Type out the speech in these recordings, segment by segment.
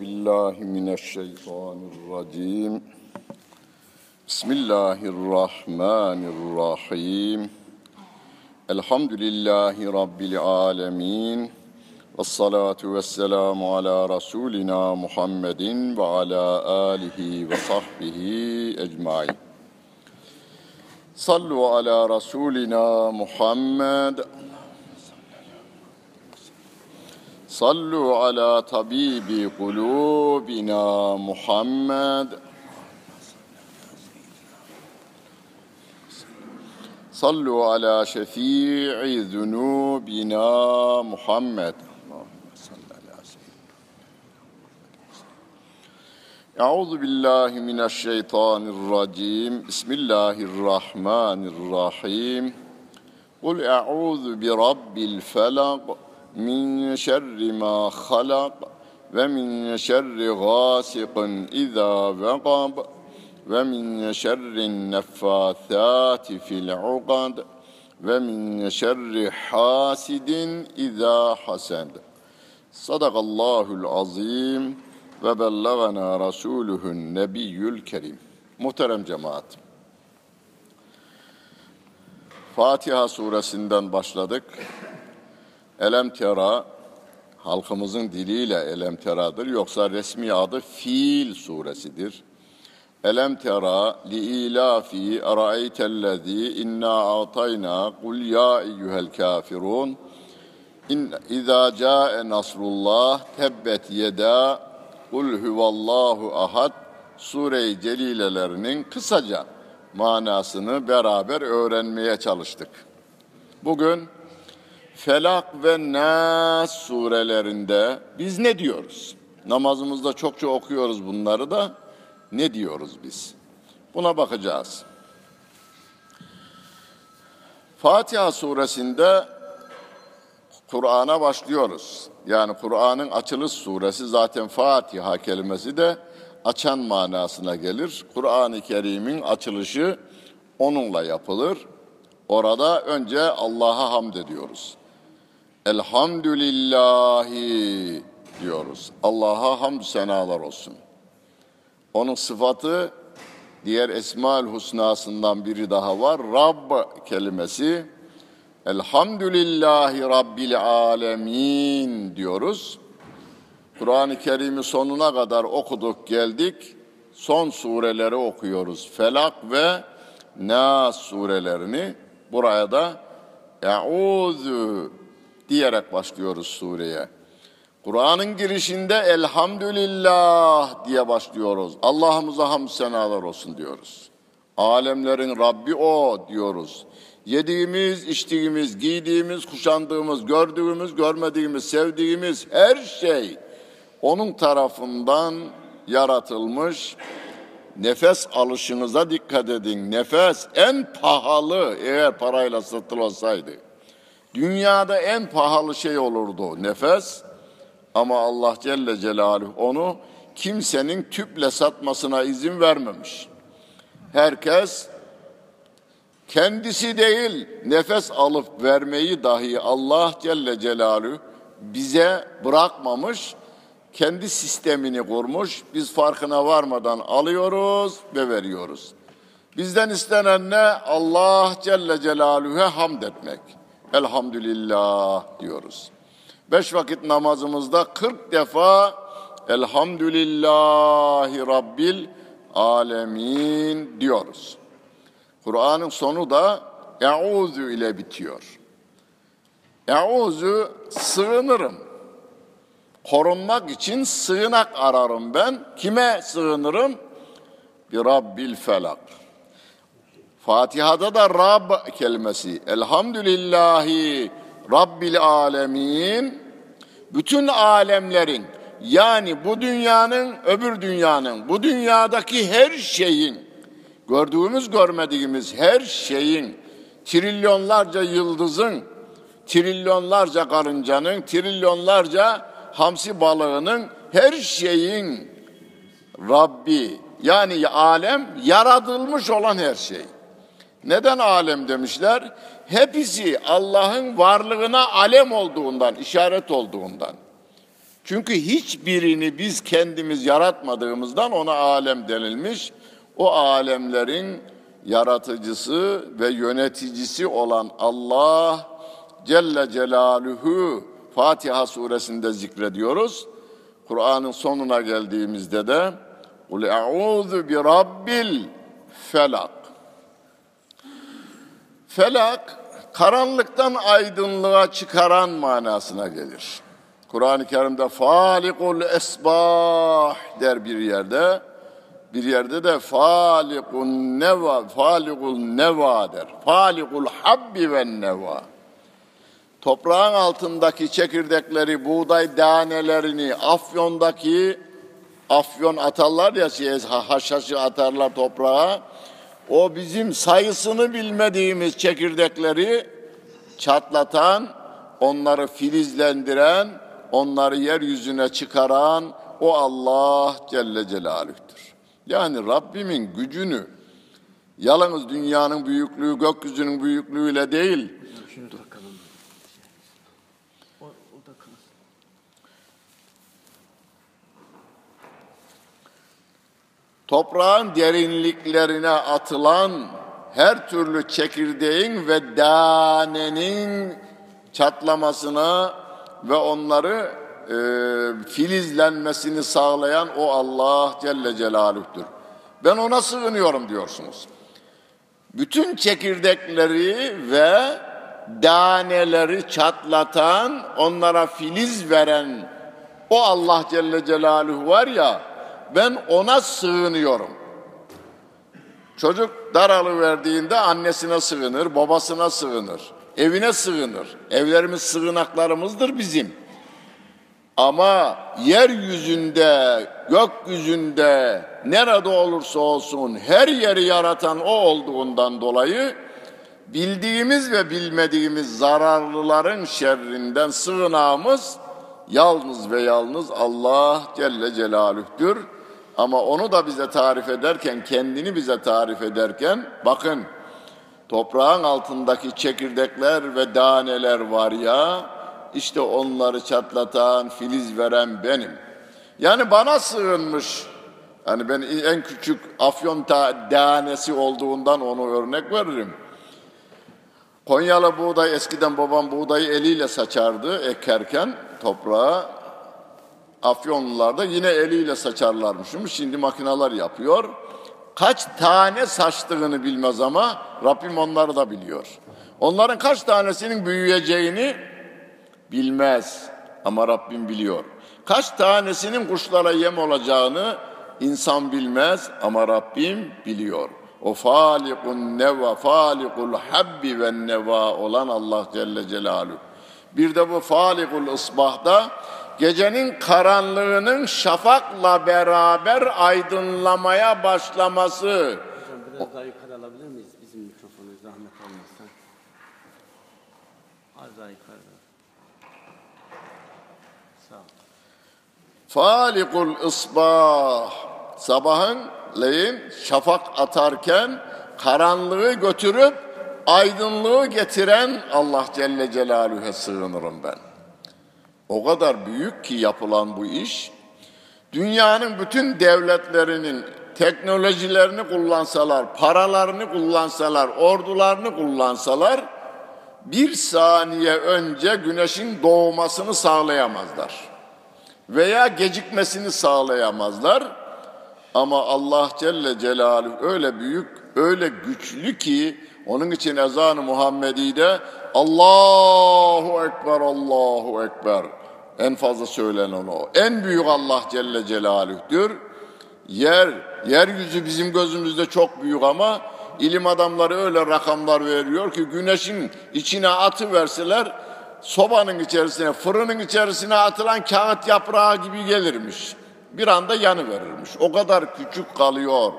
بالله من الشيطان الرجيم. بسم الله الرحمن الرحيم. الحمد لله رب العالمين. والصلاة والسلام على رسولنا محمد وعلى آله وصحبه أجمعين. صلوا على رسولنا محمد صلوا على طبيب قلوبنا محمد صلوا على شفيع ذنوبنا محمد اللهم صل على سيدنا أعوذ بالله من الشيطان الرجيم بسم الله الرحمن الرحيم قل أعوذ برب الفلق min şerri ma halak ve min şerri gâsikın izâ vegab ve min şerri neffâthâti fil ugad ve min şerri hasidin izâ hased. Sadakallahul azim ve bellagana rasuluhun nebiyyül kerim. Muhterem cemaat. Fatiha suresinden başladık. Elem tera halkımızın diliyle elem teradır yoksa resmi adı Fiil suresidir. Elem tera li ilafi araeytellezî inna atayna kul ya eyyuhel kafirun İn izâ câe nasrullah tebbet yeda kul huvallahu ahad sure-i celilelerinin kısaca manasını beraber öğrenmeye çalıştık. Bugün Felak ve Nas surelerinde biz ne diyoruz? Namazımızda çokça okuyoruz bunları da. Ne diyoruz biz? Buna bakacağız. Fatiha suresinde Kur'an'a başlıyoruz. Yani Kur'an'ın açılış suresi zaten Fatiha kelimesi de açan manasına gelir. Kur'an-ı Kerim'in açılışı onunla yapılır. Orada önce Allah'a hamd ediyoruz. Elhamdülillahi diyoruz. Allah'a hamd senalar olsun. Onun sıfatı diğer Esma-ül Husna'sından biri daha var. Rabb kelimesi. Elhamdülillahi Rabbil alemin diyoruz. Kur'an-ı Kerim'i sonuna kadar okuduk geldik. Son sureleri okuyoruz. Felak ve Nas surelerini. Buraya da Eûzü diyerek başlıyoruz sureye. Kur'an'ın girişinde elhamdülillah diye başlıyoruz. Allah'ımıza hamd senalar olsun diyoruz. Alemlerin Rabbi o diyoruz. Yediğimiz, içtiğimiz, giydiğimiz, kuşandığımız, gördüğümüz, görmediğimiz, sevdiğimiz her şey onun tarafından yaratılmış. Nefes alışınıza dikkat edin. Nefes en pahalı eğer parayla satılsaydı. Dünyada en pahalı şey olurdu nefes. Ama Allah Celle Celaluhu onu kimsenin tüple satmasına izin vermemiş. Herkes kendisi değil nefes alıp vermeyi dahi Allah Celle Celaluhu bize bırakmamış. Kendi sistemini kurmuş. Biz farkına varmadan alıyoruz ve veriyoruz. Bizden istenen ne? Allah Celle Celaluhu'ya hamd etmek. Elhamdülillah diyoruz. Beş vakit namazımızda 40 defa Elhamdülillahi Rabbil Alemin diyoruz. Kur'an'ın sonu da Eûzü ile bitiyor. Eûzü sığınırım. Korunmak için sığınak ararım ben. Kime sığınırım? Bir Rabbil felak. Fatiha'da da Rab kelimesi. Elhamdülillahi Rabbil alemin. Bütün alemlerin yani bu dünyanın öbür dünyanın bu dünyadaki her şeyin gördüğümüz görmediğimiz her şeyin trilyonlarca yıldızın trilyonlarca karıncanın trilyonlarca hamsi balığının her şeyin Rabbi yani alem yaratılmış olan her şey. Neden alem demişler? Hepsi Allah'ın varlığına alem olduğundan, işaret olduğundan. Çünkü hiçbirini biz kendimiz yaratmadığımızdan ona alem denilmiş. O alemlerin yaratıcısı ve yöneticisi olan Allah Celle Celaluhu Fatiha suresinde zikrediyoruz. Kur'an'ın sonuna geldiğimizde de Kul e'udhu bi rabbil felak. Felak karanlıktan aydınlığa çıkaran manasına gelir. Kur'an-ı Kerim'de falikul esbah der bir yerde. Bir yerde de falikun neva, falikul neva der. Falikul habbi ve neva. Toprağın altındaki çekirdekleri, buğday tanelerini, afyondaki afyon atarlar ya, şey, haşhaşı atarlar toprağa. O bizim sayısını bilmediğimiz çekirdekleri çatlatan, onları filizlendiren, onları yeryüzüne çıkaran o Allah Celle Celaluh'tür. Yani Rabbimin gücünü yalnız dünyanın büyüklüğü, gökyüzünün büyüklüğüyle değil, Şunu takalım. O, o da kalsın. Toprağın derinliklerine atılan her türlü çekirdeğin ve danenin çatlamasına ve onları e, filizlenmesini sağlayan o Allah Celle Celaluh'tür. Ben ona sığınıyorum diyorsunuz. Bütün çekirdekleri ve daneleri çatlatan, onlara filiz veren o Allah Celle Celaluhu var ya, ben ona sığınıyorum. Çocuk daralı verdiğinde annesine sığınır, babasına sığınır, evine sığınır. Evlerimiz sığınaklarımızdır bizim. Ama yeryüzünde, gökyüzünde, nerede olursa olsun her yeri yaratan o olduğundan dolayı bildiğimiz ve bilmediğimiz zararlıların şerrinden sığınağımız yalnız ve yalnız Allah Celle Celaluh'tür. Ama onu da bize tarif ederken, kendini bize tarif ederken bakın toprağın altındaki çekirdekler ve daneler var ya işte onları çatlatan, filiz veren benim. Yani bana sığınmış. Yani ben en küçük afyon tanesi olduğundan onu örnek veririm. Konyalı buğday eskiden babam buğdayı eliyle saçardı ekerken toprağa. Afyonlular da yine eliyle saçarlarmışım. Şimdi makineler yapıyor. Kaç tane saçtığını bilmez ama Rabbim onları da biliyor. Onların kaç tanesinin büyüyeceğini bilmez ama Rabbim biliyor. Kaç tanesinin kuşlara yem olacağını insan bilmez ama Rabbim biliyor. O falikun neva, falikul habbi ve neva olan Allah Celle Celaluhu. Bir de bu falikul ısbahda gecenin karanlığının şafakla beraber aydınlamaya başlaması. Hocam biraz daha yukarı alabilir miyiz bizim mikrofonu zahmet olmazsa? Az daha yukarı. Sağ ol. Falikul ısbah sabahın leyin şafak atarken karanlığı götürüp aydınlığı getiren Allah Celle Celaluhu'ya sığınırım ben. O kadar büyük ki yapılan bu iş. Dünyanın bütün devletlerinin teknolojilerini kullansalar, paralarını kullansalar, ordularını kullansalar bir saniye önce güneşin doğmasını sağlayamazlar. Veya gecikmesini sağlayamazlar. Ama Allah Celle Celaluhu öyle büyük, öyle güçlü ki onun için ezan-ı Muhammedi'de Allahu Ekber, Allahu Ekber. En fazla söylenen o. En büyük Allah Celle Celaluh'tür. Yer, yeryüzü bizim gözümüzde çok büyük ama ilim adamları öyle rakamlar veriyor ki güneşin içine atı verseler sobanın içerisine, fırının içerisine atılan kağıt yaprağı gibi gelirmiş. Bir anda yanı verirmiş. O kadar küçük kalıyor.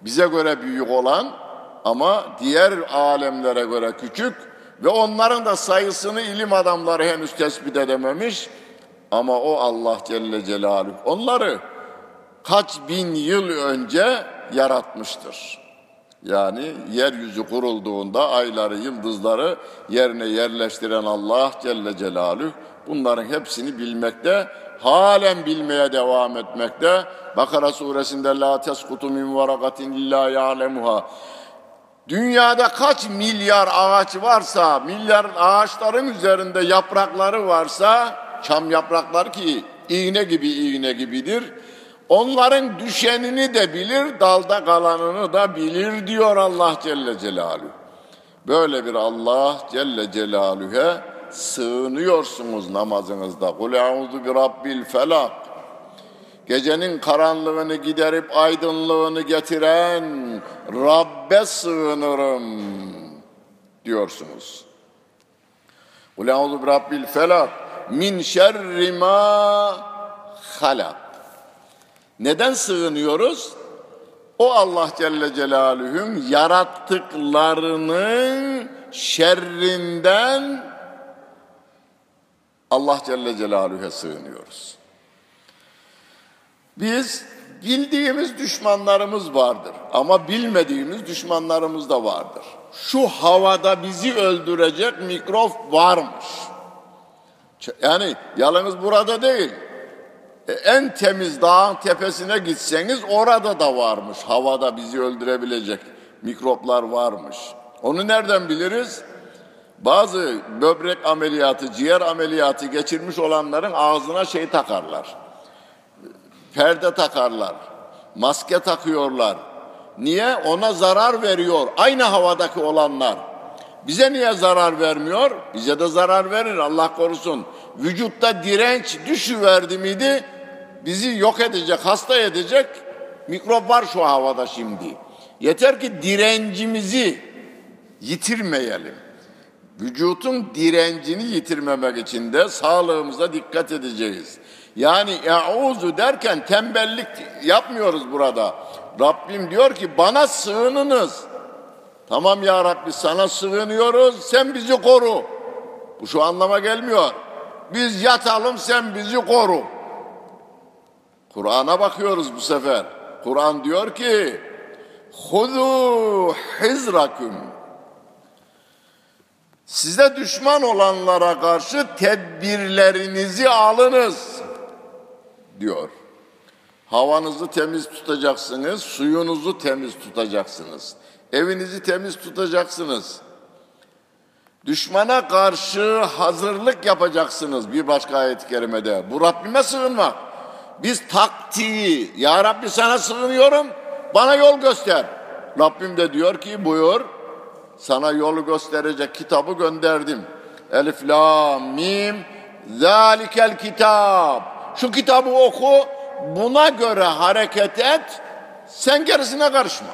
Bize göre büyük olan ama diğer alemlere göre küçük ve onların da sayısını ilim adamları henüz tespit edememiş. Ama o Allah Celle Celaluhu onları kaç bin yıl önce yaratmıştır. Yani yeryüzü kurulduğunda ayları, yıldızları yerine yerleştiren Allah Celle Celaluhu bunların hepsini bilmekte halen bilmeye devam etmekte. Bakara suresinde la teskutu min varakatin illa ya'lemuha. Dünyada kaç milyar ağaç varsa, milyar ağaçların üzerinde yaprakları varsa, çam yapraklar ki iğne gibi iğne gibidir. Onların düşenini de bilir, dalda kalanını da bilir diyor Allah Celle Celaluhu. Böyle bir Allah Celle Celaluhu'ya sığınıyorsunuz namazınızda. Kul euzu bi rabbil felak. Gecenin karanlığını giderip aydınlığını getiren Rabbe sığınırım diyorsunuz. Bi rabbil felak min şerri ma halak. Neden sığınıyoruz? O Allah Celle Celaluhu'nun yarattıklarının şerrinden Allah Celle Celaluhu'ya sığınıyoruz. Biz bildiğimiz düşmanlarımız vardır ama bilmediğimiz düşmanlarımız da vardır. Şu havada bizi öldürecek mikrop varmış. Yani yalnız burada değil. E, en temiz dağın tepesine gitseniz orada da varmış. Havada bizi öldürebilecek mikroplar varmış. Onu nereden biliriz? Bazı böbrek ameliyatı, ciğer ameliyatı geçirmiş olanların ağzına şey takarlar. Perde takarlar. Maske takıyorlar. Niye? Ona zarar veriyor. Aynı havadaki olanlar. Bize niye zarar vermiyor? Bize de zarar verir Allah korusun. Vücutta direnç düşüverdi miydi? Bizi yok edecek, hasta edecek mikrop var şu havada şimdi. Yeter ki direncimizi yitirmeyelim. Vücutun direncini yitirmemek için de sağlığımıza dikkat edeceğiz. Yani e'uzu derken tembellik yapmıyoruz burada. Rabbim diyor ki bana sığınınız. Tamam ya Rabbi sana sığınıyoruz sen bizi koru. Bu şu anlama gelmiyor. Biz yatalım sen bizi koru. Kur'an'a bakıyoruz bu sefer. Kur'an diyor ki Hudu hizrakum Size düşman olanlara karşı tedbirlerinizi alınız diyor. Havanızı temiz tutacaksınız, suyunuzu temiz tutacaksınız. Evinizi temiz tutacaksınız. Düşmana karşı hazırlık yapacaksınız bir başka ayet-i kerimede. Bu Rabbime sığınmak. Biz taktiği, Ya Rabbi sana sığınıyorum, bana yol göster. Rabbim de diyor ki buyur, sana yolu gösterecek kitabı gönderdim. Elif, la, mim, zalikel kitap. Şu kitabı oku, buna göre hareket et, sen gerisine karışma.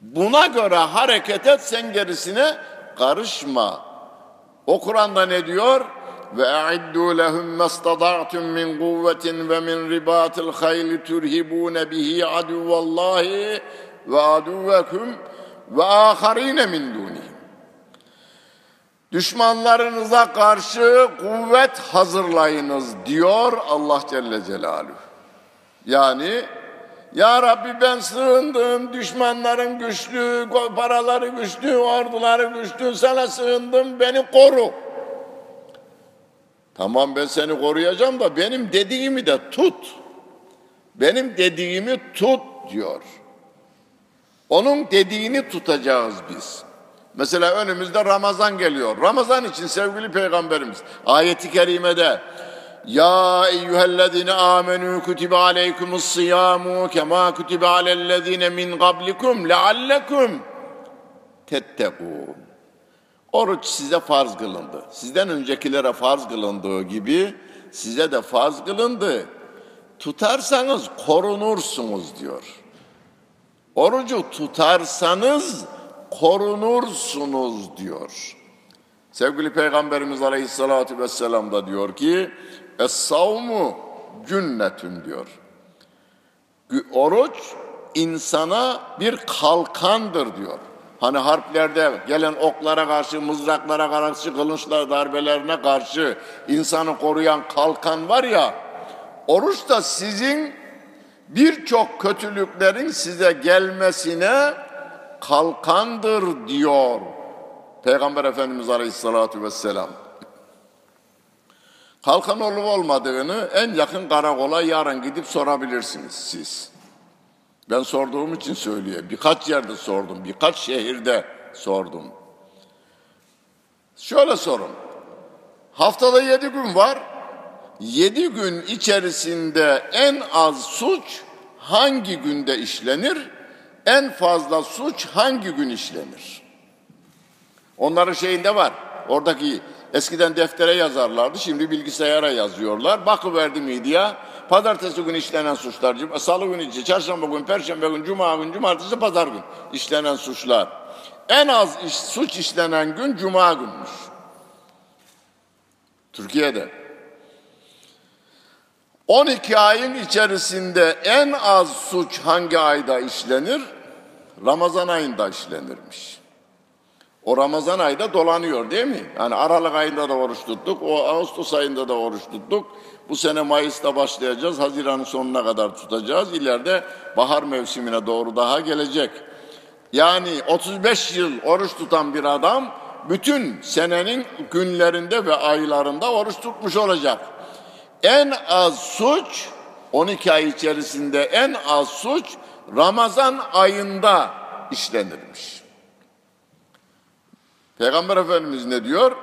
Buna göre hareket et, sen gerisine karışma. O Kur'an'da ne diyor? Ve a'iddu lehum mastada'tum min kuvvetin ve min ribatil hayli turhibun bihi aduvallahi ve aduvekum ve aharine min dunihim. Düşmanlarınıza karşı kuvvet hazırlayınız diyor Allah Celle Celaluhu. Yani ya Rabbi ben sığındım, düşmanların güçlü, paraları güçlü, orduları güçlü, sana sığındım, beni koru. Tamam ben seni koruyacağım da benim dediğimi de tut. Benim dediğimi tut diyor. Onun dediğini tutacağız biz. Mesela önümüzde Ramazan geliyor. Ramazan için sevgili peygamberimiz ayeti kerimede ya eyyühellezine amenu kutibe aleykumus siyamu kema kutibe alellezine min qablikum leallekum tettekûn. Oruç size farz kılındı. Sizden öncekilere farz kılındığı gibi size de farz kılındı. Tutarsanız korunursunuz diyor. Orucu tutarsanız korunursunuz diyor. Sevgili Peygamberimiz Aleyhisselatü Vesselam da diyor ki Es-savmu cünnetün diyor. Oruç insana bir kalkandır diyor. Hani harplerde gelen oklara karşı, mızraklara karşı, kılıçlar darbelerine karşı insanı koruyan kalkan var ya, oruç da sizin birçok kötülüklerin size gelmesine kalkandır diyor Peygamber Efendimiz Aleyhisselatü Vesselam. Kalkan olup olmadığını en yakın karakola yarın gidip sorabilirsiniz siz. Ben sorduğum için söylüyor. Birkaç yerde sordum, birkaç şehirde sordum. Şöyle sorun. Haftada yedi gün var. Yedi gün içerisinde en az suç hangi günde işlenir? En fazla suç hangi gün işlenir? Onların şeyinde var. Oradaki eskiden deftere yazarlardı. Şimdi bilgisayara yazıyorlar. Bakıverdi midya. Pazartesi gün işlenen suçlar, salı günü, çarşamba gün, perşembe gün, cuma gün, cumartesi, pazar gün işlenen suçlar. En az iş, suç işlenen gün cuma günmüş. Türkiye'de. 12 ayın içerisinde en az suç hangi ayda işlenir? Ramazan ayında işlenirmiş. O Ramazan ayda dolanıyor değil mi? Yani Aralık ayında da oruç tuttuk, o Ağustos ayında da oruç tuttuk. Bu sene Mayıs'ta başlayacağız, Haziran'ın sonuna kadar tutacağız. İleride bahar mevsimine doğru daha gelecek. Yani 35 yıl oruç tutan bir adam bütün senenin günlerinde ve aylarında oruç tutmuş olacak. En az suç 12 ay içerisinde en az suç Ramazan ayında işlenirmiş. Peygamber Efendimiz ne diyor?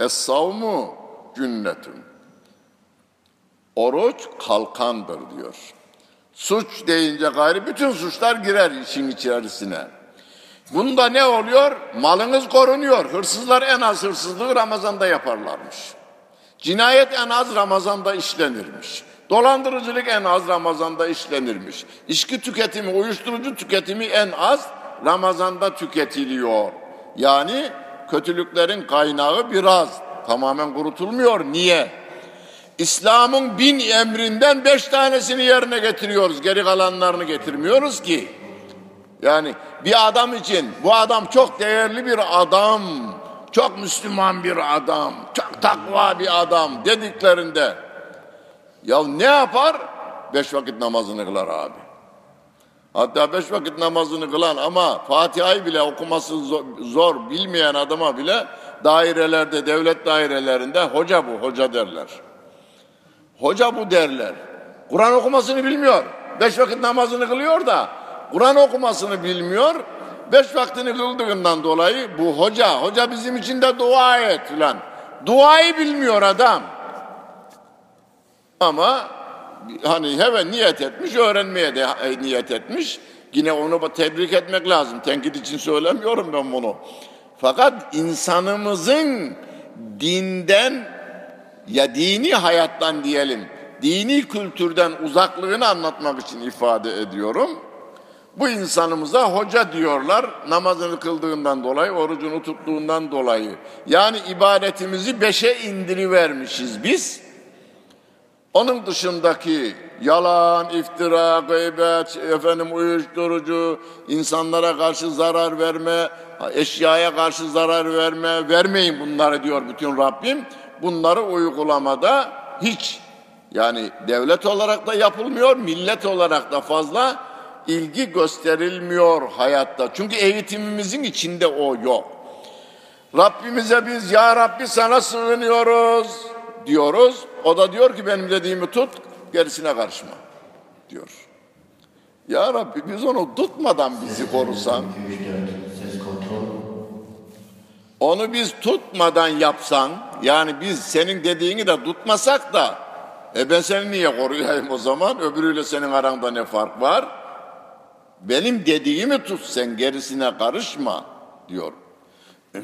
Es-savmu cünnetün. Oruç kalkandır diyor. Suç deyince gayri bütün suçlar girer işin içerisine. Bunda ne oluyor? Malınız korunuyor. Hırsızlar en az hırsızlığı Ramazan'da yaparlarmış. Cinayet en az Ramazan'da işlenirmiş. Dolandırıcılık en az Ramazan'da işlenirmiş. İçki tüketimi, uyuşturucu tüketimi en az Ramazan'da tüketiliyor. Yani kötülüklerin kaynağı biraz tamamen kurutulmuyor. Niye? İslam'ın bin emrinden beş tanesini yerine getiriyoruz. Geri kalanlarını getirmiyoruz ki. Yani bir adam için bu adam çok değerli bir adam, çok Müslüman bir adam, çok takva bir adam dediklerinde ya ne yapar? Beş vakit namazını kılar abi. Hatta beş vakit namazını kılan ama Fatiha'yı bile okuması zor, zor bilmeyen adama bile dairelerde, devlet dairelerinde hoca bu, hoca derler. Hoca bu derler. Kur'an okumasını bilmiyor. Beş vakit namazını kılıyor da Kur'an okumasını bilmiyor. Beş vaktini kıldığından dolayı bu hoca, hoca bizim için de dua et filan. Duayı bilmiyor adam. Ama hani hemen niyet etmiş, öğrenmeye de niyet etmiş. Yine onu tebrik etmek lazım. Tenkit için söylemiyorum ben bunu. Fakat insanımızın dinden ya dini hayattan diyelim, dini kültürden uzaklığını anlatmak için ifade ediyorum. Bu insanımıza hoca diyorlar namazını kıldığından dolayı, orucunu tuttuğundan dolayı. Yani ibadetimizi beşe indirivermişiz biz. Onun dışındaki yalan, iftira, gıybet, efendim uyuşturucu, insanlara karşı zarar verme, eşyaya karşı zarar verme, vermeyin bunları diyor bütün Rabbim. Bunları uygulamada hiç yani devlet olarak da yapılmıyor, millet olarak da fazla ilgi gösterilmiyor hayatta. Çünkü eğitimimizin içinde o yok. Rabbimize biz ya Rabbi sana sığınıyoruz diyoruz. O da diyor ki benim dediğimi tut, gerisine karışma diyor. Ya Rabbi biz onu tutmadan bizi korusan, onu biz tutmadan yapsan, yani biz senin dediğini de tutmasak da, e ben seni niye koruyayım o zaman? Öbürüyle senin aranda ne fark var? Benim dediğimi tut sen gerisine karışma diyor.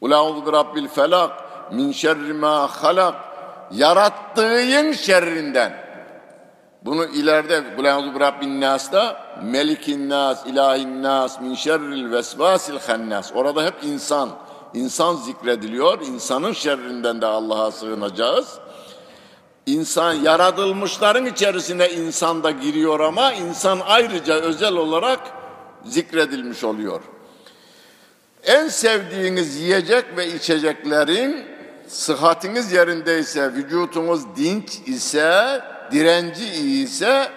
Ulauzu bi rabbil felak min şerri ma halak yarattığın şerrinden. Bunu ileride Ulauzu bi rabbin nas'ta melikin nas, ilahin nas min şerril vesvasil hannas. Orada hep insan, insan zikrediliyor. İnsanın şerrinden de Allah'a sığınacağız. İnsan yaratılmışların içerisine insan da giriyor ama insan ayrıca özel olarak zikredilmiş oluyor. En sevdiğiniz yiyecek ve içeceklerin sıhhatiniz yerindeyse, vücutunuz dinç ise, direnci iyi ise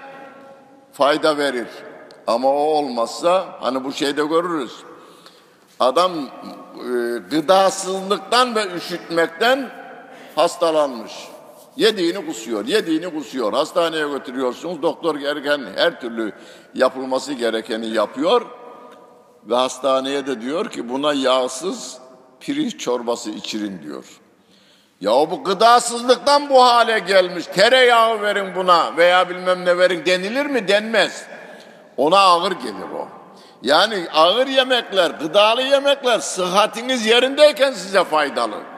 fayda verir. Ama o olmazsa hani bu şeyde görürüz. Adam e, gıdasızlıktan ve üşütmekten hastalanmış. Yediğini kusuyor, yediğini kusuyor. Hastaneye götürüyorsunuz. Doktor gereken her türlü yapılması gerekeni yapıyor. Ve hastaneye de diyor ki buna yağsız pirinç çorbası içirin diyor. Ya bu gıdasızlıktan bu hale gelmiş. Tereyağı verin buna veya bilmem ne verin denilir mi? Denmez. Ona ağır gelir o. Yani ağır yemekler, gıdalı yemekler sıhhatiniz yerindeyken size faydalı.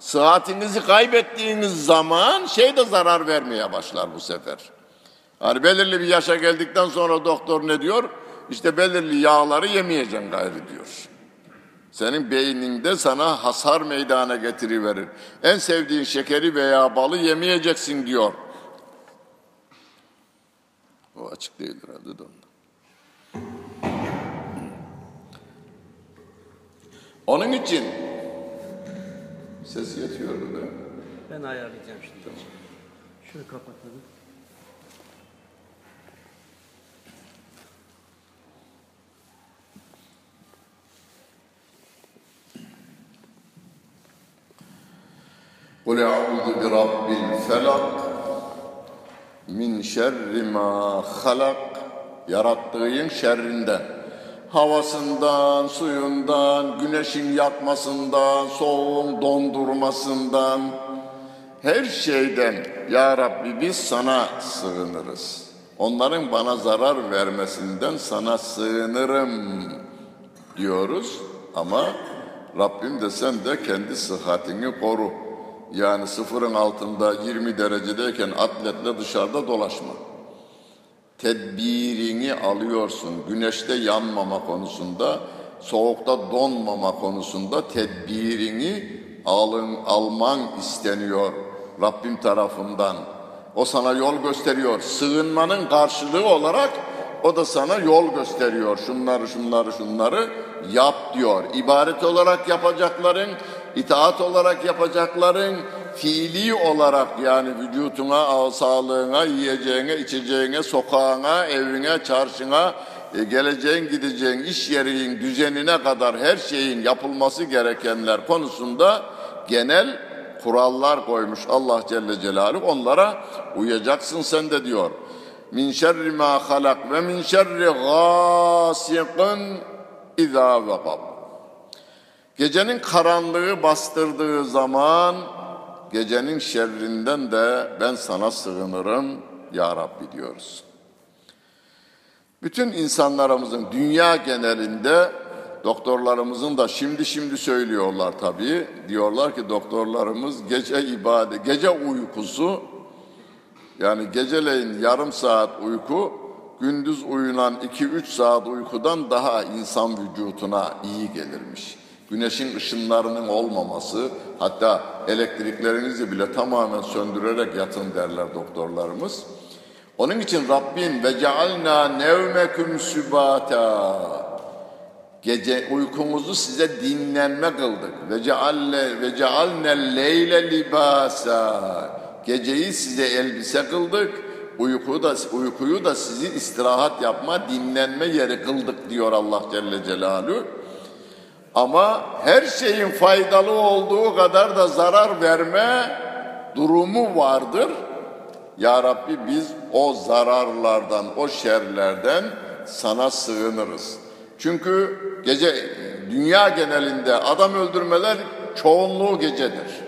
Sıhhatinizi kaybettiğiniz zaman şey de zarar vermeye başlar bu sefer. Hani belirli bir yaşa geldikten sonra doktor ne diyor? İşte belirli yağları yemeyeceksin gayrı diyor. Senin beyninde sana hasar meydana getiriverir. En sevdiğin şekeri veya balı yemeyeceksin diyor. O açık değildir herhalde de ondan. Onun için ses yetiyordu da. Ben ayarlayacağım şimdi. Şunu kapatalım. قل أعوذ برب الفلق min şerri ma halak yarattığın şerrinden havasından, suyundan, güneşin yakmasından, soğuğun dondurmasından her şeyden ya Rabbi biz sana sığınırız. Onların bana zarar vermesinden sana sığınırım diyoruz ama Rabbim de sen de kendi sıhhatini koru. Yani sıfırın altında 20 derecedeyken atletle dışarıda dolaşma. Tedbirini alıyorsun. Güneşte yanmama konusunda, soğukta donmama konusunda tedbirini alın, alman isteniyor Rabbim tarafından. O sana yol gösteriyor. Sığınmanın karşılığı olarak o da sana yol gösteriyor. Şunları, şunları, şunları yap diyor. İbaret olarak yapacakların, itaat olarak yapacakların, fiili olarak yani vücutuna, sağlığına, yiyeceğine, içeceğine, sokağına, evine, çarşına, e, geleceğin, gideceğin, iş yerinin düzenine kadar her şeyin yapılması gerekenler konusunda genel kurallar koymuş Allah Celle Celaluhu. Onlara uyacaksın sen de diyor. Min şerri ma halak ve min şerri gasiqin izâ vekab. Gecenin karanlığı bastırdığı zaman gecenin şerrinden de ben sana sığınırım ya Rabbi diyoruz. Bütün insanlarımızın dünya genelinde doktorlarımızın da şimdi şimdi söylüyorlar tabii. Diyorlar ki doktorlarımız gece ibadet, gece uykusu yani geceleyin yarım saat uyku gündüz uyunan 2-3 saat uykudan daha insan vücutuna iyi gelirmiş. Güneşin ışınlarının olmaması, hatta elektriklerinizi bile tamamen söndürerek yatın derler doktorlarımız. Onun için Rabbin ve cealna nevmeküm sübata gece uykumuzu size dinlenme kıldık. Ve cealle ve cealne leyle libasa geceyi size elbise kıldık. Uykuyu da uykuyu da sizi istirahat yapma, dinlenme yeri kıldık diyor Allah Celle Celaluhu. Ama her şeyin faydalı olduğu kadar da zarar verme durumu vardır. Ya Rabbi biz o zararlardan, o şerlerden sana sığınırız. Çünkü gece dünya genelinde adam öldürmeler çoğunluğu gecedir.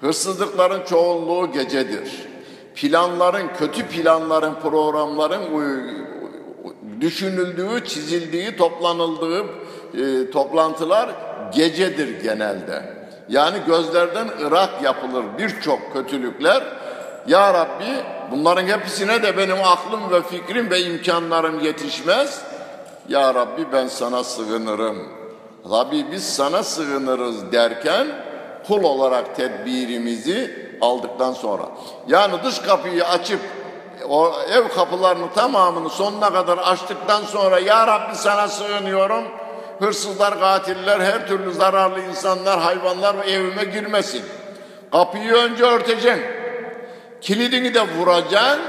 Hırsızlıkların çoğunluğu gecedir. Planların, kötü planların, programların düşünüldüğü, çizildiği, toplanıldığı e, toplantılar gecedir genelde. Yani gözlerden ırak yapılır birçok kötülükler. Ya Rabbi bunların hepsine de benim aklım ve fikrim ve imkanlarım yetişmez. Ya Rabbi ben sana sığınırım. Rabbi biz sana sığınırız derken kul olarak tedbirimizi aldıktan sonra. Yani dış kapıyı açıp o ev kapılarını tamamını sonuna kadar açtıktan sonra Ya Rabbi sana sığınıyorum. Hırsızlar, katiller, her türlü zararlı insanlar, hayvanlar evime girmesin. Kapıyı önce örteceksin. Kilidini de vuracaksın.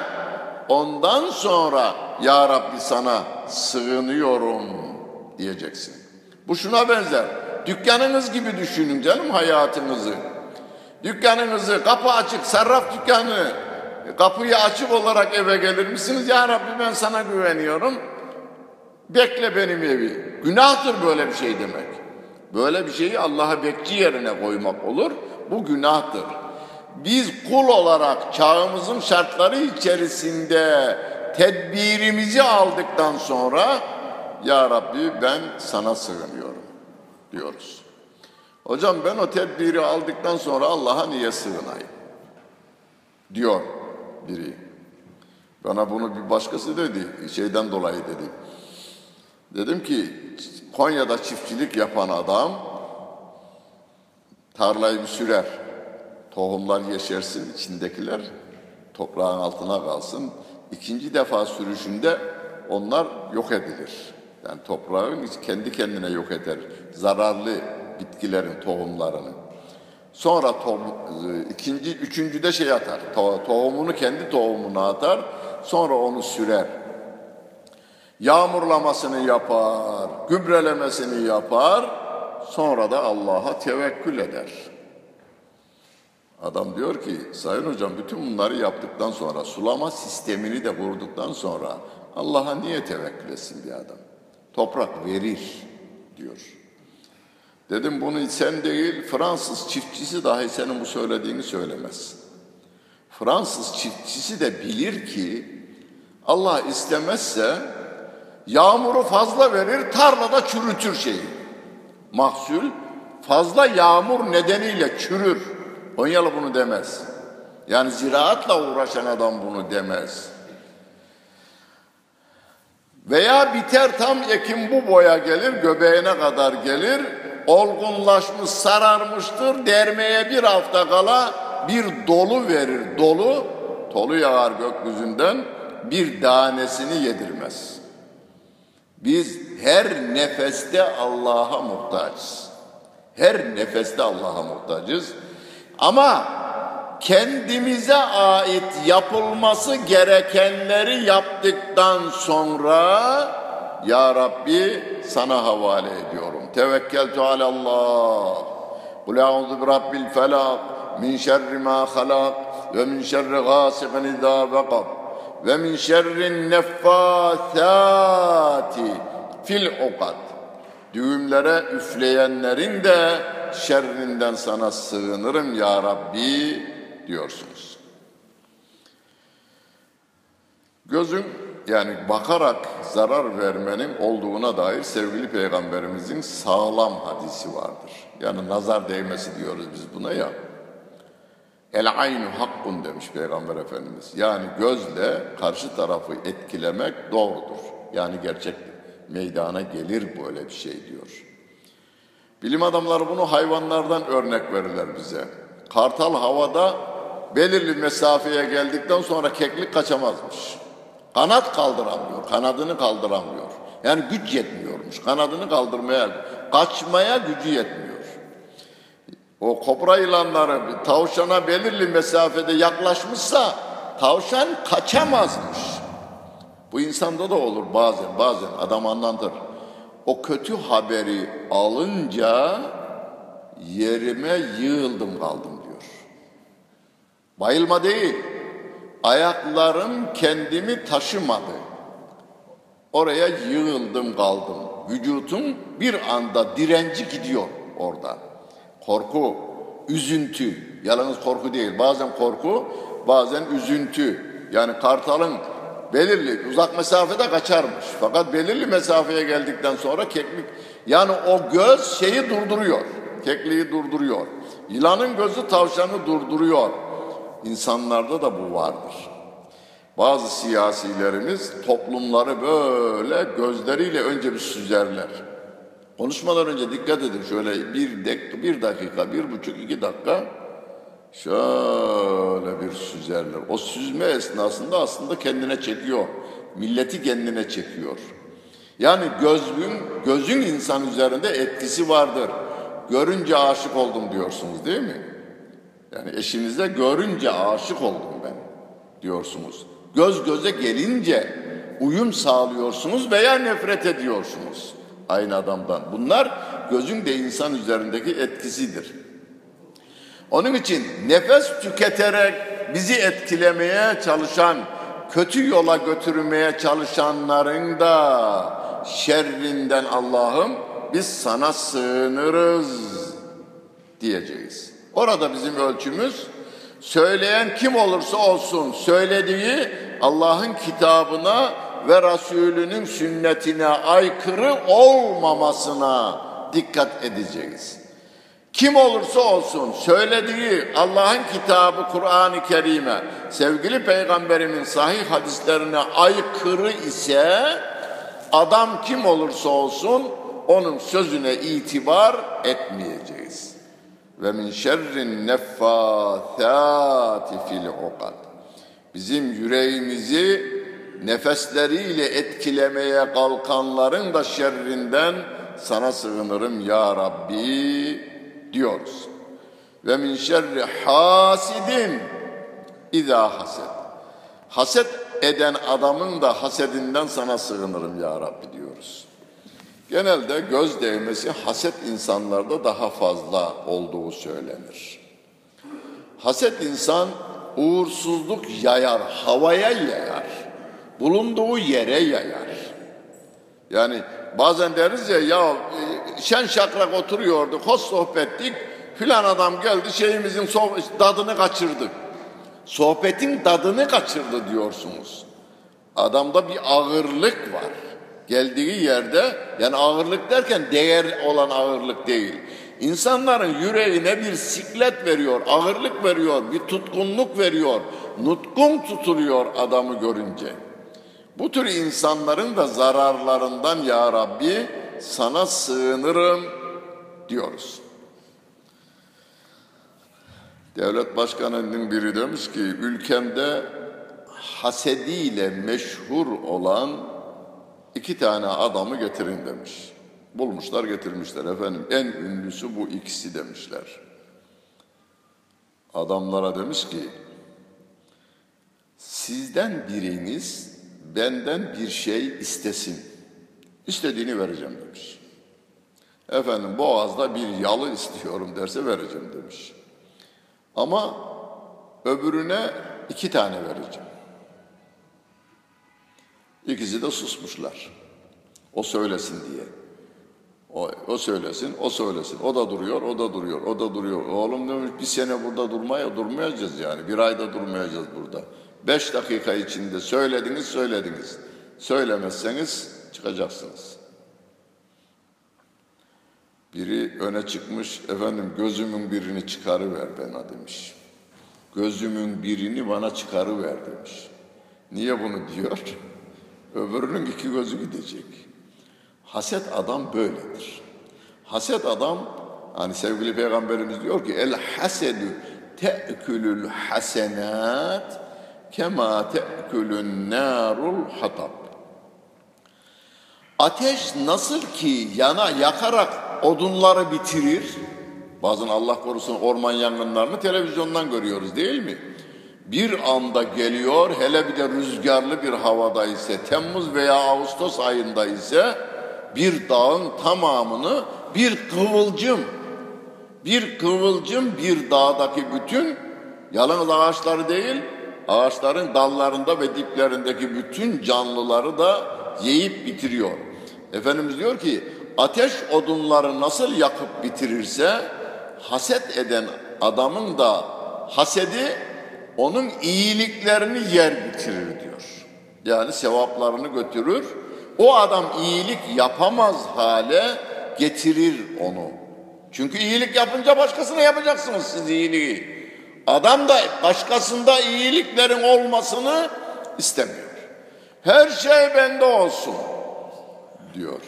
Ondan sonra Ya Rabbi sana sığınıyorum diyeceksin. Bu şuna benzer. Dükkanınız gibi düşünün canım hayatınızı. Dükkanınızı kapı açık, sarraf dükkanı, kapıyı açık olarak eve gelir misiniz? Ya Rabbi ben sana güveniyorum. Bekle benim evi. Günahtır böyle bir şey demek. Böyle bir şeyi Allah'a bekçi yerine koymak olur. Bu günahtır. Biz kul olarak çağımızın şartları içerisinde tedbirimizi aldıktan sonra Ya Rabbi ben sana sığınıyorum diyoruz. Hocam ben o tedbiri aldıktan sonra Allah'a niye sığınayım? Diyor biri. Bana bunu bir başkası dedi, şeyden dolayı dedi. Dedim ki Konya'da çiftçilik yapan adam tarlayı bir sürer. Tohumlar yeşersin, içindekiler toprağın altına kalsın. İkinci defa sürüşünde onlar yok edilir. Yani toprağın kendi kendine yok eder. Zararlı bitkilerin tohumlarını. Sonra tohum, ikinci, üçüncüde şey atar. To, tohumunu kendi tohumuna atar. Sonra onu sürer. Yağmurlamasını yapar, gübrelemesini yapar. Sonra da Allah'a tevekkül eder. Adam diyor ki, Sayın Hocam bütün bunları yaptıktan sonra, sulama sistemini de kurduktan sonra Allah'a niye tevekkül etsin bir adam? Toprak verir diyor. Dedim bunu sen değil, Fransız çiftçisi dahi senin bu söylediğini söylemez. Fransız çiftçisi de bilir ki Allah istemezse yağmuru fazla verir, tarlada çürütür şeyi. Mahsul fazla yağmur nedeniyle çürür. Konyalı bunu demez. Yani ziraatla uğraşan adam bunu demez. Veya biter tam ekim bu boya gelir, göbeğine kadar gelir, olgunlaşmış, sararmıştır, dermeye bir hafta kala bir dolu verir, dolu, tolu yağar gökyüzünden, bir tanesini yedirmez. Biz her nefeste Allah'a muhtacız. Her nefeste Allah'a muhtacız. Ama kendimize ait yapılması gerekenleri yaptıktan sonra ya Rabbi sana havale ediyorum. Tevekkeltu alallah. Kul a'udhu bi rabbil felak min şerri ma halak ve min şerri gasiqin idâ vekab ve min şerrin neffâthâti fil ukad. Düğümlere üfleyenlerin de şerrinden sana sığınırım ya Rabbi diyorsunuz. Gözün yani bakarak zarar vermenin olduğuna dair sevgili peygamberimizin sağlam hadisi vardır. Yani nazar değmesi diyoruz biz buna ya. El aynu hakkun demiş Peygamber Efendimiz. Yani gözle karşı tarafı etkilemek doğrudur. Yani gerçek meydana gelir böyle bir şey diyor. Bilim adamları bunu hayvanlardan örnek verirler bize. Kartal havada belirli mesafeye geldikten sonra keklik kaçamazmış. Kanat kaldıramıyor, kanadını kaldıramıyor. Yani güç yetmiyormuş, kanadını kaldırmaya, kaçmaya gücü yetmiyor. O kobra yılanları tavşana belirli mesafede yaklaşmışsa tavşan kaçamazmış. Bu insanda da olur bazen, bazen adam anlatır. O kötü haberi alınca yerime yığıldım kaldım diyor. Bayılma değil, ayaklarım kendimi taşımadı. Oraya yığıldım kaldım. Vücudum bir anda direnci gidiyor orada. Korku, üzüntü, yalnız korku değil. Bazen korku, bazen üzüntü. Yani kartalın belirli uzak mesafede kaçarmış. Fakat belirli mesafeye geldikten sonra keklik yani o göz şeyi durduruyor. Kekliği durduruyor. Yılanın gözü tavşanı durduruyor. İnsanlarda da bu vardır. Bazı siyasilerimiz toplumları böyle gözleriyle önce bir süzerler. Konuşmadan önce dikkat edin şöyle bir, dakika, bir dakika, bir buçuk, iki dakika şöyle bir süzerler. O süzme esnasında aslında kendine çekiyor. Milleti kendine çekiyor. Yani gözün, gözün insan üzerinde etkisi vardır. Görünce aşık oldum diyorsunuz değil mi? Yani eşinize görünce aşık oldum ben diyorsunuz. Göz göze gelince uyum sağlıyorsunuz veya nefret ediyorsunuz aynı adamdan. Bunlar gözün de insan üzerindeki etkisidir. Onun için nefes tüketerek bizi etkilemeye çalışan, kötü yola götürmeye çalışanların da şerrinden Allah'ım biz sana sığınırız diyeceğiz. Orada bizim ölçümüz söyleyen kim olursa olsun söylediği Allah'ın kitabına ve Resulünün sünnetine aykırı olmamasına dikkat edeceğiz. Kim olursa olsun söylediği Allah'ın kitabı Kur'an-ı Kerim'e, sevgili peygamberimin sahih hadislerine aykırı ise adam kim olursa olsun onun sözüne itibar etmeyeceğiz. Ve min şerrin neffathati fil ukad. Bizim yüreğimizi nefesleriyle etkilemeye kalkanların da şerrinden sana sığınırım ya Rabbi diyoruz. Ve min şerri hasidin izâ haset. Haset eden adamın da hasedinden sana sığınırım ya Rabbi diyoruz. Genelde göz değmesi haset insanlarda daha fazla olduğu söylenir. Haset insan uğursuzluk yayar, havaya yayar, bulunduğu yere yayar. Yani bazen deriz ya ya şen şakrak oturuyorduk, hoş sohbettik, filan adam geldi şeyimizin tadını kaçırdı. Sohbetin tadını kaçırdı diyorsunuz. Adamda bir ağırlık var. Geldiği yerde yani ağırlık derken değer olan ağırlık değil. İnsanların yüreğine bir siklet veriyor, ağırlık veriyor, bir tutkunluk veriyor. Nutkun tutuluyor adamı görünce. Bu tür insanların da zararlarından ya Rabbi sana sığınırım diyoruz. Devlet başkanının biri demiş ki ülkemde hasediyle meşhur olan iki tane adamı getirin demiş. Bulmuşlar getirmişler efendim. En ünlüsü bu ikisi demişler. Adamlara demiş ki sizden biriniz benden bir şey istesin. İstediğini vereceğim demiş. Efendim boğazda bir yalı istiyorum derse vereceğim demiş. Ama öbürüne iki tane vereceğim. İkisi de susmuşlar. O söylesin diye. O, o söylesin, o söylesin. O da duruyor, o da duruyor, o da duruyor. Oğlum demiş bir sene burada durmaya durmayacağız yani. Bir ayda durmayacağız burada. Beş dakika içinde söylediniz, söylediniz. Söylemezseniz çıkacaksınız. Biri öne çıkmış, efendim gözümün birini çıkarıver bana demiş. Gözümün birini bana çıkarıver demiş. Niye bunu diyor? Öbürünün iki gözü gidecek. Haset adam böyledir. Haset adam, hani sevgili peygamberimiz diyor ki el hasedü te'külül hasenat kema te'külün narul hatab. Ateş nasıl ki yana yakarak odunları bitirir, bazen Allah korusun orman yangınlarını televizyondan görüyoruz değil mi? Bir anda geliyor, hele bir de rüzgarlı bir havada ise, Temmuz veya Ağustos ayında ise bir dağın tamamını bir kıvılcım, bir kıvılcım bir dağdaki bütün yalnız ağaçları değil, ağaçların dallarında ve diplerindeki bütün canlıları da yiyip bitiriyor. Efendimiz diyor ki ateş odunları nasıl yakıp bitirirse haset eden adamın da hasedi onun iyiliklerini yer bitirir diyor. Yani sevaplarını götürür. O adam iyilik yapamaz hale getirir onu. Çünkü iyilik yapınca başkasına yapacaksınız siz iyiliği. Adam da başkasında iyiliklerin olmasını istemiyor. Her şey bende olsun diyor.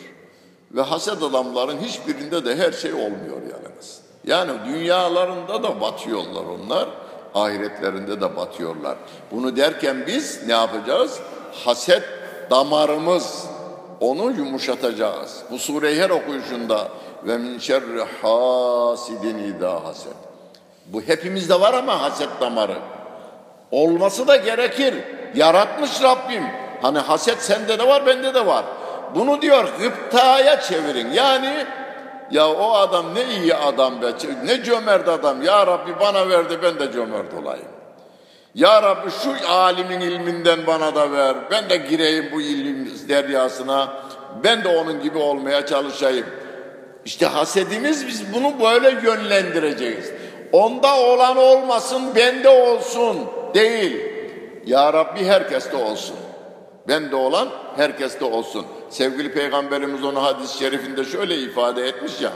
Ve haset adamların hiçbirinde de her şey olmuyor yalnız. Yani dünyalarında da batıyorlar onlar, ahiretlerinde de batıyorlar. Bunu derken biz ne yapacağız? Haset damarımız, onu yumuşatacağız. Bu sureyi her okuyuşunda ve min şerri hasidin idâ haset. Bu hepimizde var ama haset damarı. Olması da gerekir. Yaratmış Rabbim. Hani haset sende de var, bende de var. Bunu diyor gıptaya çevirin. Yani Ya o adam ne iyi adam be, ne cömert adam. Ya Rabbi bana verdi ben de cömert olayım. Ya Rabbi şu alimin ilminden bana da ver. Ben de gireyim bu ilim deryasına. Ben de onun gibi olmaya çalışayım. İşte hasedimiz biz bunu böyle yönlendireceğiz. Onda olan olmasın, bende olsun değil. Ya Rabbi herkeste olsun. Bende olan herkeste olsun. Sevgili Peygamberimiz onu hadis-i şerifinde şöyle ifade etmiş ya.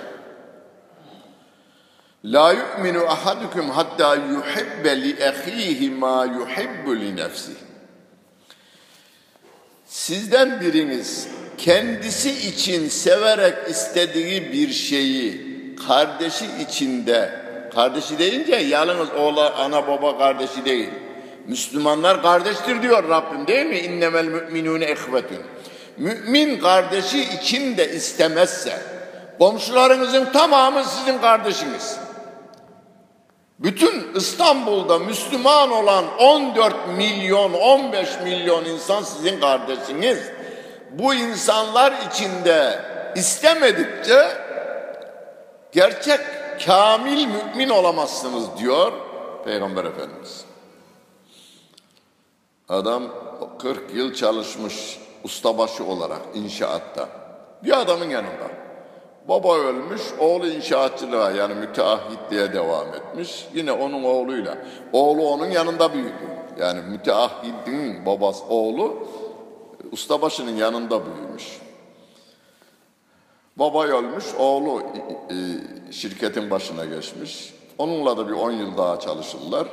La yu'minu ahadukum hatta yuhibbe li ahihi ma yuhibbu li nefsihi. Sizden biriniz kendisi için severek istediği bir şeyi kardeşi içinde, kardeşi deyince yalnız oğla, ana baba kardeşi değil. Müslümanlar kardeştir diyor Rabbim değil mi? İnnemel müminune ehvetün. Mümin kardeşi için de istemezse, komşularınızın tamamı sizin kardeşiniz. Bütün İstanbul'da Müslüman olan 14 milyon, 15 milyon insan sizin kardeşiniz. Bu insanlar içinde istemedikçe gerçek kamil mümin olamazsınız diyor Peygamber Efendimiz. Adam 40 yıl çalışmış ustabaşı olarak inşaatta. Bir adamın yanında. Baba ölmüş, oğlu inşaatçılığa yani müteahhitliğe devam etmiş. Yine onun oğluyla. Oğlu onun yanında büyüdü. Yani müteahhidin babası, oğlu ustabaşının yanında büyümüş. Baba ölmüş, oğlu şirketin başına geçmiş. Onunla da bir 10 yıl daha çalışırlar.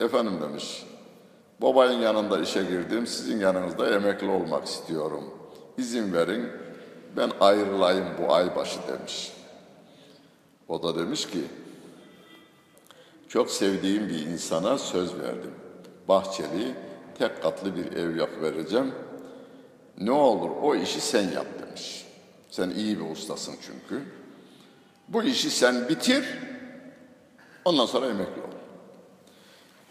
Efendim demiş, babayın yanında işe girdim, sizin yanınızda emekli olmak istiyorum. İzin verin, ben ayrılayım bu ay başı demiş. O da demiş ki, çok sevdiğim bir insana söz verdim. Bahçeli, tek katlı bir ev yap vereceğim. Ne olur o işi sen yap demiş. Sen iyi bir ustasın çünkü. Bu işi sen bitir, ondan sonra emekli ol.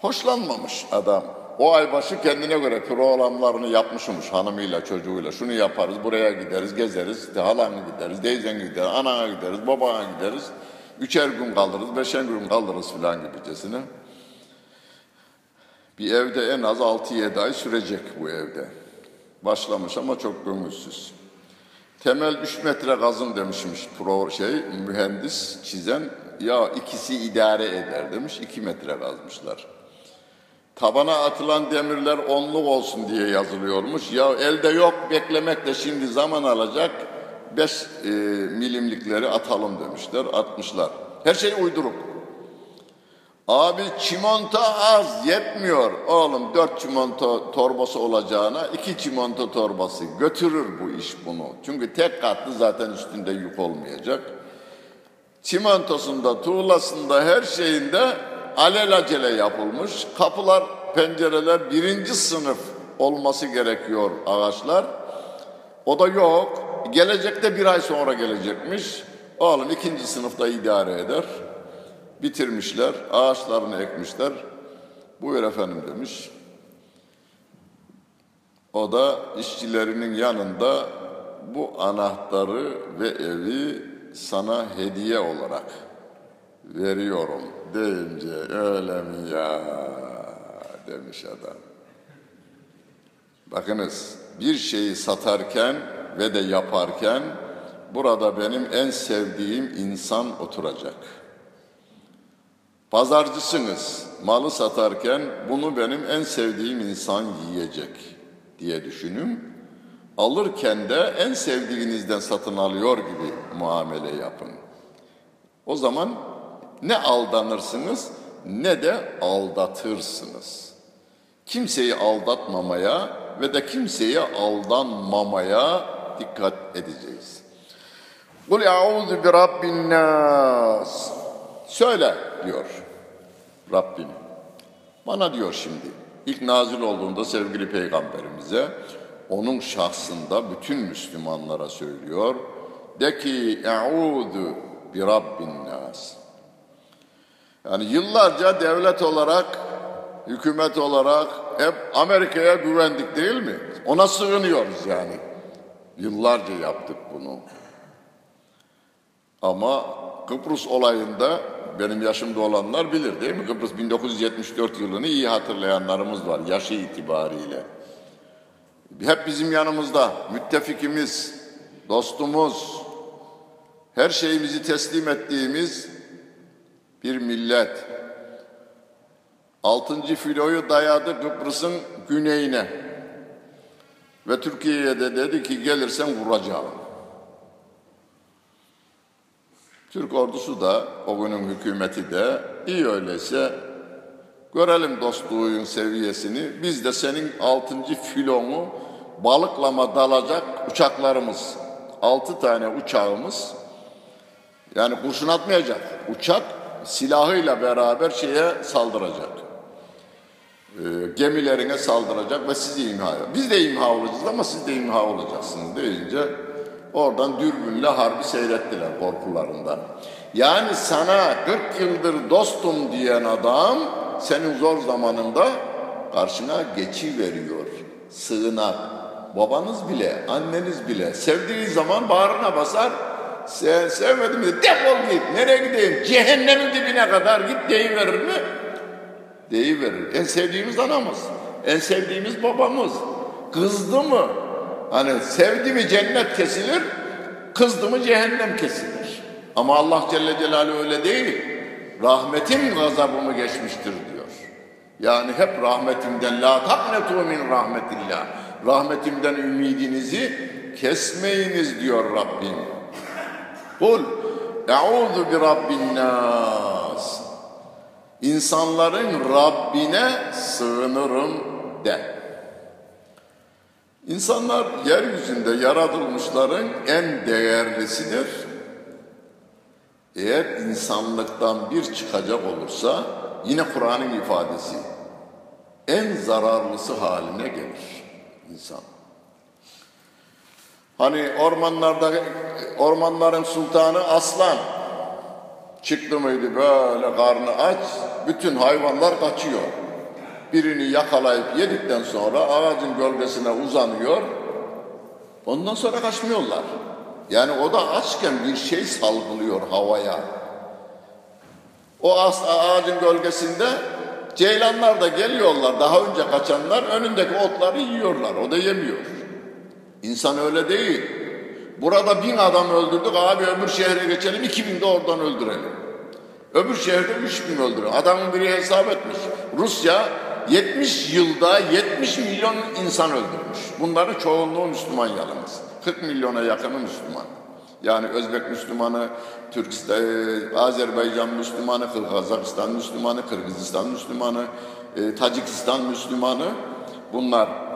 Hoşlanmamış adam. O ay başı kendine göre programlarını yapmışmış hanımıyla, çocuğuyla. Şunu yaparız, buraya gideriz, gezeriz, işte halan gideriz, teyzen gideriz, anana gideriz, babana gideriz. Üçer gün kalırız, beşer gün kalırız filan gibicesine. Bir evde en az 6-7 ay sürecek bu evde. Başlamış ama çok gönülsüz. Temel 3 metre kazın demişmiş pro şey mühendis çizen. Ya ikisi idare eder demiş. 2 metre kazmışlar. Tabana atılan demirler onluk olsun diye yazılıyormuş. Ya elde yok beklemek de şimdi zaman alacak. 5 e, milimlikleri atalım demişler. Atmışlar. Her şey uyduruk. Abi çimento az yetmiyor. Oğlum dört çimento torbası olacağına iki çimento torbası götürür bu iş bunu. Çünkü tek katlı zaten üstünde yük olmayacak. Çimentosunda, tuğlasında, her şeyinde alelacele yapılmış. Kapılar, pencereler birinci sınıf olması gerekiyor ağaçlar. O da yok. Gelecekte bir ay sonra gelecekmiş. Oğlum ikinci sınıfta idare eder. Bitirmişler, ağaçlarını ekmişler. Buyur efendim demiş. O da işçilerinin yanında bu anahtarı ve evi sana hediye olarak veriyorum deyince öyle mi ya demiş adam. Bakınız bir şeyi satarken ve de yaparken burada benim en sevdiğim insan oturacak. Pazarcısınız, malı satarken bunu benim en sevdiğim insan yiyecek diye düşünün. Alırken de en sevdiğinizden satın alıyor gibi muamele yapın. O zaman ne aldanırsınız ne de aldatırsınız. Kimseyi aldatmamaya ve de kimseye aldanmamaya dikkat edeceğiz. Kul eûzu bi rabbin nas. Söyle diyor Rabbim. Bana diyor şimdi ilk nazil olduğunda sevgili peygamberimize onun şahsında bütün Müslümanlara söylüyor. De ki eûzu bi rabbin nas. Yani yıllarca devlet olarak, hükümet olarak hep Amerika'ya güvendik değil mi? Ona sığınıyoruz yani. Yıllarca yaptık bunu. Ama Kıbrıs olayında benim yaşımda olanlar bilir değil mi? Kıbrıs 1974 yılını iyi hatırlayanlarımız var yaşı itibariyle. Hep bizim yanımızda müttefikimiz, dostumuz, her şeyimizi teslim ettiğimiz bir millet. Altıncı filoyu dayadı Kıbrıs'ın güneyine. Ve Türkiye'ye de dedi ki gelirsen vuracağım. Türk ordusu da o günün hükümeti de iyi öyleyse görelim dostluğun seviyesini. Biz de senin altıncı filonu balıklama dalacak uçaklarımız, altı tane uçağımız yani kurşun atmayacak. Uçak silahıyla beraber şeye saldıracak. E, gemilerine saldıracak ve sizi imha edecek. Biz de imha olacağız ama siz de imha olacaksınız deyince oradan dürbünle harbi seyrettiler korkularından. Yani sana 40 yıldır dostum diyen adam senin zor zamanında karşına geçi veriyor. Sığınak. Babanız bile, anneniz bile sevdiği zaman bağrına basar. Sen sevmedim mi? Defol git. Nereye gideyim? Cehennemin dibine kadar git deyiverir mi? Deyiverir. En sevdiğimiz anamız. En sevdiğimiz babamız. Kızdı mı? Hani sevdi mi cennet kesilir, kızdı mı cehennem kesilir. Ama Allah Celle Celaluhu öyle değil. Rahmetim gazabımı geçmiştir diyor. Yani hep rahmetimden la taknetu min rahmetillah. Rahmetimden ümidinizi kesmeyiniz diyor Rabbim. Kul e'udhu bi rabbin nas. İnsanların Rabbine sığınırım de. İnsanlar yeryüzünde yaratılmışların en değerlisidir. Eğer insanlıktan bir çıkacak olursa yine Kur'an'ın ifadesi en zararlısı haline gelir insan. Hani ormanlarda ormanların sultanı aslan çıktı mıydı böyle karnı aç bütün hayvanlar kaçıyor. Birini yakalayıp yedikten sonra ağacın gölgesine uzanıyor. Ondan sonra kaçmıyorlar. Yani o da açken bir şey salgılıyor havaya. O ağacın gölgesinde ceylanlar da geliyorlar. Daha önce kaçanlar önündeki otları yiyorlar. O da yemiyor. İnsan öyle değil. Burada bin adam öldürdük abi öbür şehre geçelim iki bin de oradan öldürelim. Öbür şehirde üç bin öldürelim. Adamın biri hesap etmiş. Rusya 70 yılda 70 milyon insan öldürmüş. Bunların çoğunluğu Müslüman yalnız. 40 milyona yakını Müslüman. Yani Özbek Müslümanı, Türkistan, e, Azerbaycan Müslümanı, Kazakistan Müslümanı, Kırgızistan Müslümanı, e, Tacikistan Müslümanı bunlar.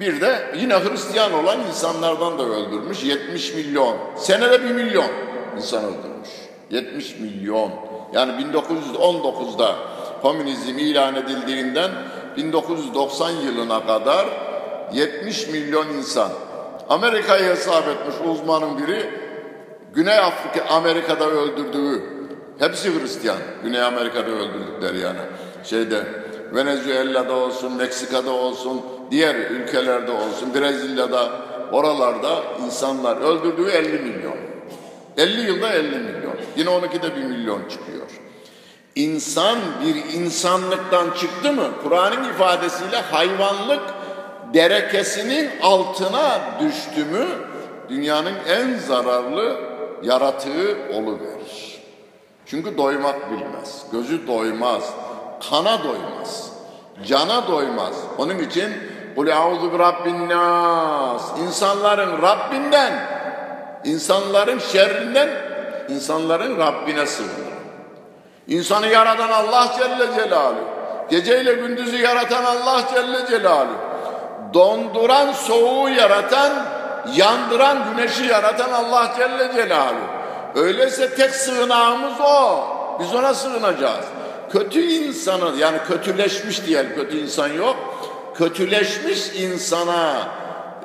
Bir de yine Hristiyan olan insanlardan da öldürmüş 70 milyon. Senede 1 milyon insan öldürmüş. 70 milyon. Yani 1919'da komünizm ilan edildiğinden 1990 yılına kadar 70 milyon insan. Amerika'yı hesap etmiş uzmanın biri Güney Afrika Amerika'da öldürdüğü hepsi Hristiyan. Güney Amerika'da öldürdükleri yani. Şeyde Venezuela'da olsun, Meksika'da olsun, diğer ülkelerde olsun, Brezilya'da, oralarda insanlar öldürdüğü 50 milyon. 50 yılda 50 milyon. Yine 12'de 1 milyon çıkıyor. İnsan bir insanlıktan çıktı mı Kur'an'ın ifadesiyle hayvanlık derekesinin altına düştü mü dünyanın en zararlı yaratığı oluverir. Çünkü doymak bilmez, gözü doymaz, kana doymaz, cana doymaz. Onun için Kul eûzu bi rabbin nas. İnsanların Rabbinden, insanların şerrinden, insanların Rabbine sığınır. İnsanı yaratan Allah Celle Celaluhu. Geceyle gündüzü yaratan Allah Celle Celaluhu. Donduran soğuğu yaratan, yandıran güneşi yaratan Allah Celle Celaluhu. Öyleyse tek sığınağımız o. Biz ona sığınacağız. Kötü insanı yani kötüleşmiş diyelim kötü insan yok. Kötüleşmiş insana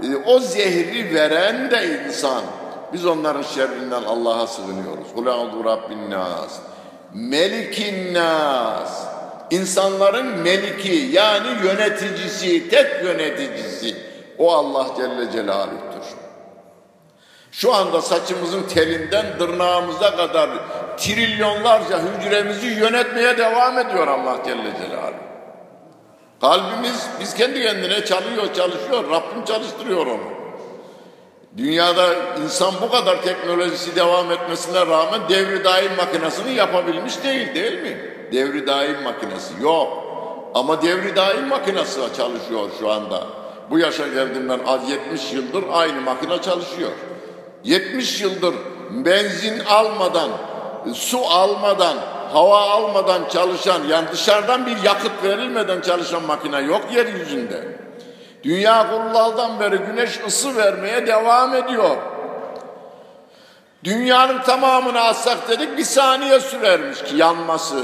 e, o zehri veren de insan. Biz onların şerrinden Allah'a sığınıyoruz. Kul a'udhu rabbin nas. Melikin nas. İnsanların meliki yani yöneticisi, tek yöneticisi o Allah Celle Celaluh'tur. Şu anda saçımızın telinden tırnağımıza kadar trilyonlarca hücremizi yönetmeye devam ediyor Allah Celle Celaluhu. Kalbimiz biz kendi kendine çalıyor çalışıyor. Rabbim çalıştırıyor onu. Dünyada insan bu kadar teknolojisi devam etmesine rağmen devri daim makinesini yapabilmiş değil değil mi? Devri daim makinesi yok. Ama devri daim makinesi çalışıyor şu anda. Bu yaşa geldiğimden az 70 yıldır aynı makine çalışıyor. 70 yıldır benzin almadan, su almadan, hava almadan çalışan yani dışarıdan bir yakıt verilmeden çalışan makine yok yeryüzünde. Dünya kurulaldan beri güneş ısı vermeye devam ediyor. Dünyanın tamamını alsak dedik bir saniye sürermiş ki yanması.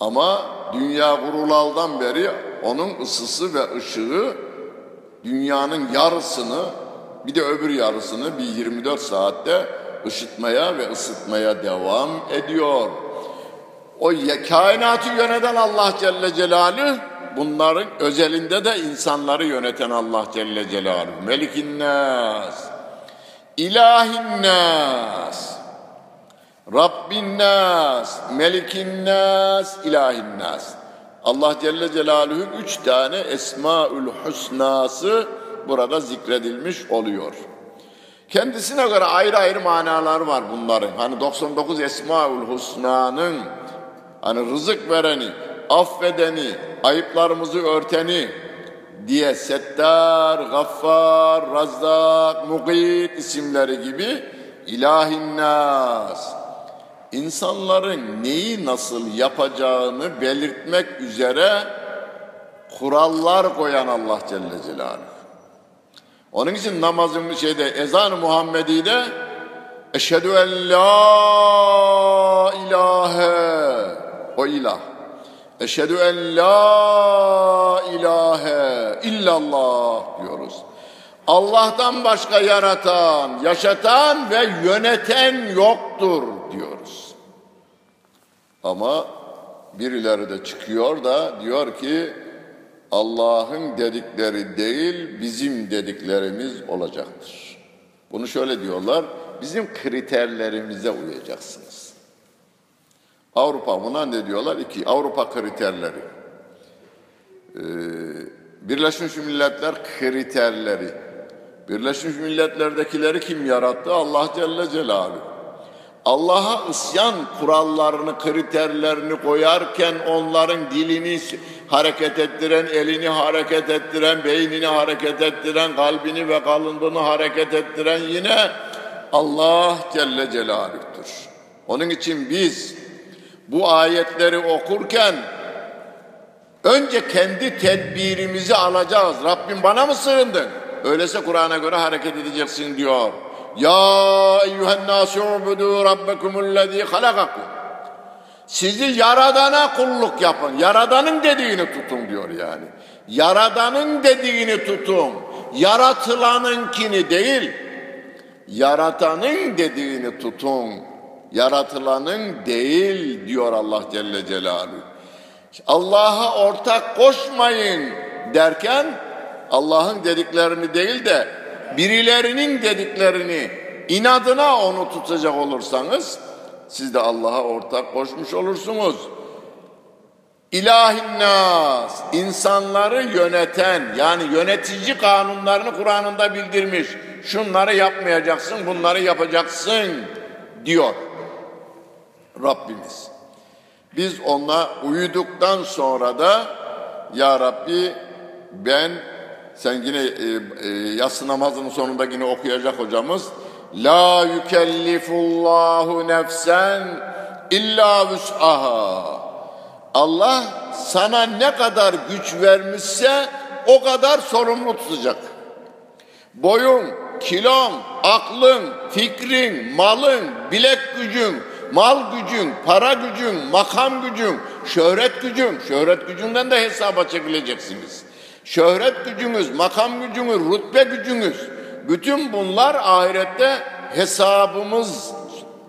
Ama dünya kurulaldan beri onun ısısı ve ışığı dünyanın yarısını bir de öbür yarısını bir 24 saatte ışıtmaya ve ısıtmaya devam ediyor. O kainatı yöneten Allah Celle Celaluhu bunların özelinde de insanları yöneten Allah Celle Celaluhu. Melikin Nas, İlahin Nas, Rabbin Nas, Melikin Nas, İlahin Nas. Allah Celle Celaluhu'nun üç tane Esmaül Hüsnası burada zikredilmiş oluyor. Kendisine göre ayrı ayrı manalar var bunların. Hani 99 Esmaül Hüsna'nın hani rızık vereni, affedeni, ayıplarımızı örteni diye Settar, Gaffar, Razzak, Mugit isimleri gibi ilahin nas insanların neyi nasıl yapacağını belirtmek üzere kurallar koyan Allah Celle Celaluhu. Onun için namazın şeyde ezan-ı Muhammedi'de Eşhedü en la ilahe o ilah. Eşhedü en la ilahe illallah diyoruz. Allah'tan başka yaratan, yaşatan ve yöneten yoktur diyoruz. Ama birileri de çıkıyor da diyor ki Allah'ın dedikleri değil bizim dediklerimiz olacaktır. Bunu şöyle diyorlar, bizim kriterlerimize uyacaksınız. Avrupa buna ne diyorlar? İki, Avrupa kriterleri. Ee, Birleşmiş Milletler kriterleri. Birleşmiş Milletler'dekileri kim yarattı? Allah Celle Celaluhu. Allah'a isyan kurallarını, kriterlerini koyarken onların dilini hareket ettiren, elini hareket ettiren, beynini hareket ettiren, kalbini ve kalındığını hareket ettiren yine Allah Celle Celaluh'tur. Onun için biz bu ayetleri okurken önce kendi tedbirimizi alacağız. Rabbim bana mı sığındın? Öyleyse Kur'an'a göre hareket edeceksin diyor. Ya eyyühen nâsû ubudû rabbekumullezî halakakum. Sizi yaradana kulluk yapın. Yaradanın dediğini tutun diyor yani. Yaradanın dediğini tutun. Yaratılanınkini değil. Yaratanın dediğini tutun. Yaratılanın değil diyor Allah Celle Celaluhu. Allah'a ortak koşmayın derken Allah'ın dediklerini değil de birilerinin dediklerini inadına onu tutacak olursanız siz de Allah'a ortak koşmuş olursunuz. İlahin nas, insanları yöneten yani yönetici kanunlarını Kur'an'ında bildirmiş. Şunları yapmayacaksın, bunları yapacaksın diyor Rabbimiz. Biz ona uyuduktan sonra da Ya Rabbi ben sen yine e, e, yatsı namazının sonunda yine okuyacak hocamız. La yükellifullahu nefsen illa vüs'aha. Allah sana ne kadar güç vermişse o kadar sorumlu tutacak. Boyun, kilon, aklın, fikrin, malın, bilek gücün, mal gücün, para gücün, makam gücün, şöhret gücün, şöhret gücünden de hesaba çekileceksiniz. Şöhret gücünüz, makam gücünüz, rütbe gücünüz, bütün bunlar ahirette hesabımız,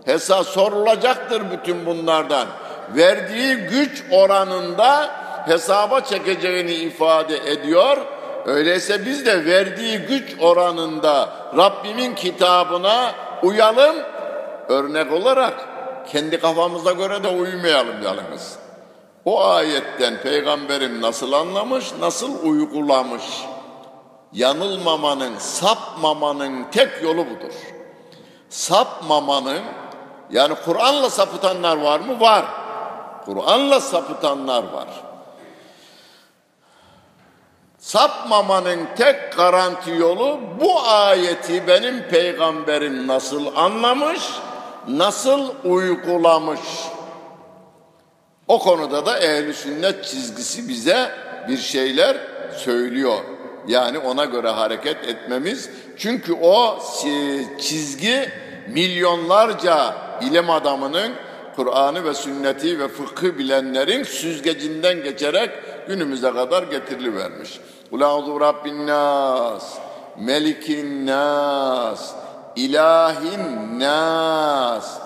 hesap sorulacaktır bütün bunlardan. Verdiği güç oranında hesaba çekeceğini ifade ediyor. Öyleyse biz de verdiği güç oranında Rabbimin kitabına uyalım. Örnek olarak kendi kafamıza göre de uymayalım yalnız. O ayetten peygamberim nasıl anlamış, nasıl uygulamış? Yanılmamanın, sapmamanın tek yolu budur. Sapmamanın, yani Kur'an'la sapıtanlar var mı? Var. Kur'an'la sapıtanlar var. Sapmamanın tek garanti yolu bu ayeti benim peygamberim nasıl anlamış, nasıl uygulamış. O konuda da ehli sünnet çizgisi bize bir şeyler söylüyor. Yani ona göre hareket etmemiz. Çünkü o çizgi milyonlarca ilim adamının Kur'an'ı ve sünneti ve fıkhı bilenlerin süzgecinden geçerek günümüze kadar getirilivermiş. Ulâzu Rabbin nas, melikin nas, ilahin nas.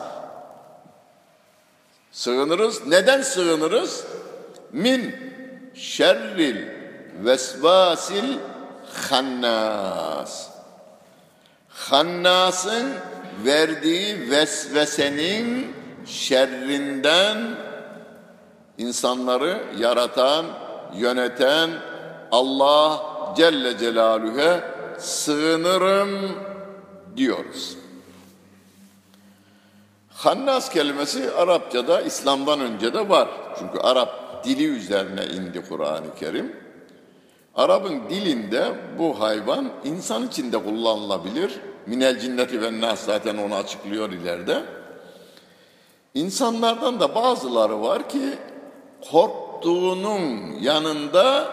Sığınırız. Neden sığınırız? Min şerril vesvasil hannas. Hannasın verdiği vesvesenin şerrinden insanları yaratan, yöneten Allah Celle Celaluhu'ya sığınırım diyoruz. Hannas kelimesi Arapçada İslam'dan önce de var. Çünkü Arap dili üzerine indi Kur'an-ı Kerim. Arap'ın dilinde bu hayvan insan içinde kullanılabilir. Minel cinneti ve nas zaten onu açıklıyor ileride. İnsanlardan da bazıları var ki korktuğunun yanında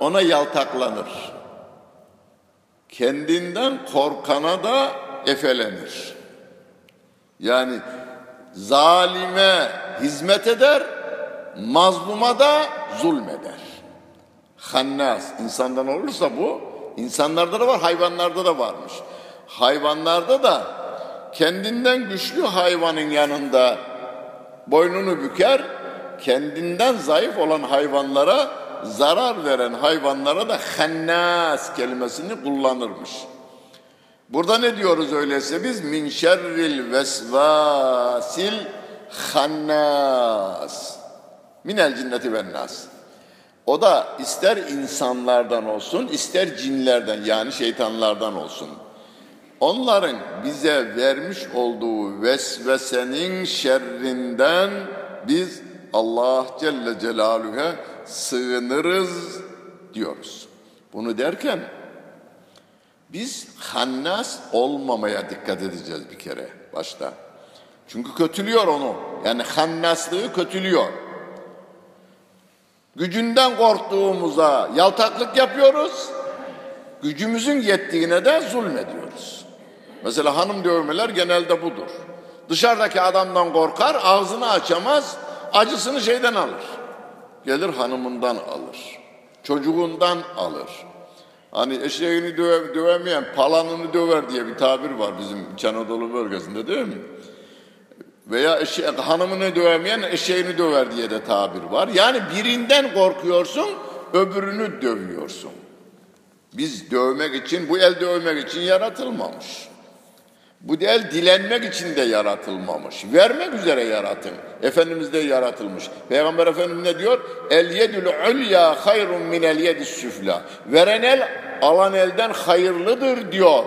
ona yaltaklanır. Kendinden korkana da efelenir. Yani zalime hizmet eder, mazluma da zulmeder. Hannas insandan olursa bu, insanlarda da var, hayvanlarda da varmış. Hayvanlarda da kendinden güçlü hayvanın yanında boynunu büker, kendinden zayıf olan hayvanlara, zarar veren hayvanlara da hannas kelimesini kullanırmış. Burada ne diyoruz öyleyse biz? Min şerril vesvasil hannas. Minel cinneti ve nas. O da ister insanlardan olsun, ister cinlerden yani şeytanlardan olsun. Onların bize vermiş olduğu vesvesenin şerrinden biz Allah Celle Celaluhu'ya sığınırız diyoruz. Bunu derken biz hannas olmamaya dikkat edeceğiz bir kere başta. Çünkü kötülüyor onu. Yani hannaslığı kötülüyor. Gücünden korktuğumuza yaltaklık yapıyoruz. Gücümüzün yettiğine de zulmediyoruz. Mesela hanım dövmeler genelde budur. Dışarıdaki adamdan korkar, ağzını açamaz, acısını şeyden alır. Gelir hanımından alır. Çocuğundan alır. Hani eşeğini döve, dövemeyen palanını döver diye bir tabir var bizim İç bölgesinde değil mi? Veya eşe, hanımını dövemeyen eşeğini döver diye de tabir var. Yani birinden korkuyorsun, öbürünü dövüyorsun. Biz dövmek için, bu el dövmek için yaratılmamış. Bu el dilenmek için de yaratılmamış. Vermek üzere yaratın. Efendimiz de yaratılmış. Peygamber Efendimiz ne diyor? El yedül ulya hayrun min el yedis süfla. Veren el alan elden hayırlıdır diyor.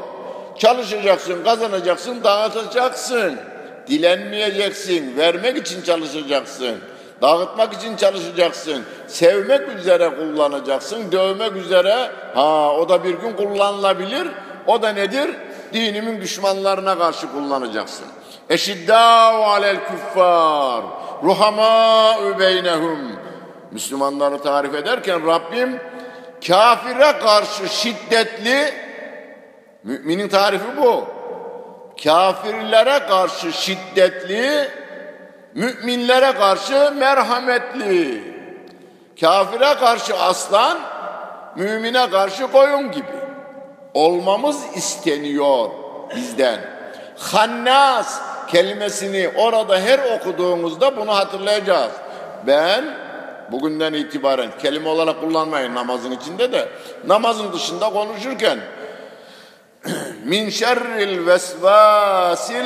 Çalışacaksın, kazanacaksın, dağıtacaksın. Dilenmeyeceksin, vermek için çalışacaksın. Dağıtmak için çalışacaksın. Sevmek üzere kullanacaksın. Dövmek üzere ha o da bir gün kullanılabilir. O da nedir? Dinimin düşmanlarına karşı kullanacaksın. Eşiddâhu alel kuffar. Ruhamâ'u beynehum. Müslümanları tarif ederken Rabbim kafire karşı şiddetli müminin tarifi bu. Kafirlere karşı şiddetli, müminlere karşı merhametli. Kafire karşı aslan, mümine karşı koyun gibi. Olmamız isteniyor bizden. Hannas kelimesini orada her okuduğumuzda bunu hatırlayacağız. Ben bugünden itibaren kelime olarak kullanmayın namazın içinde de namazın dışında konuşurken min şerril vesvasil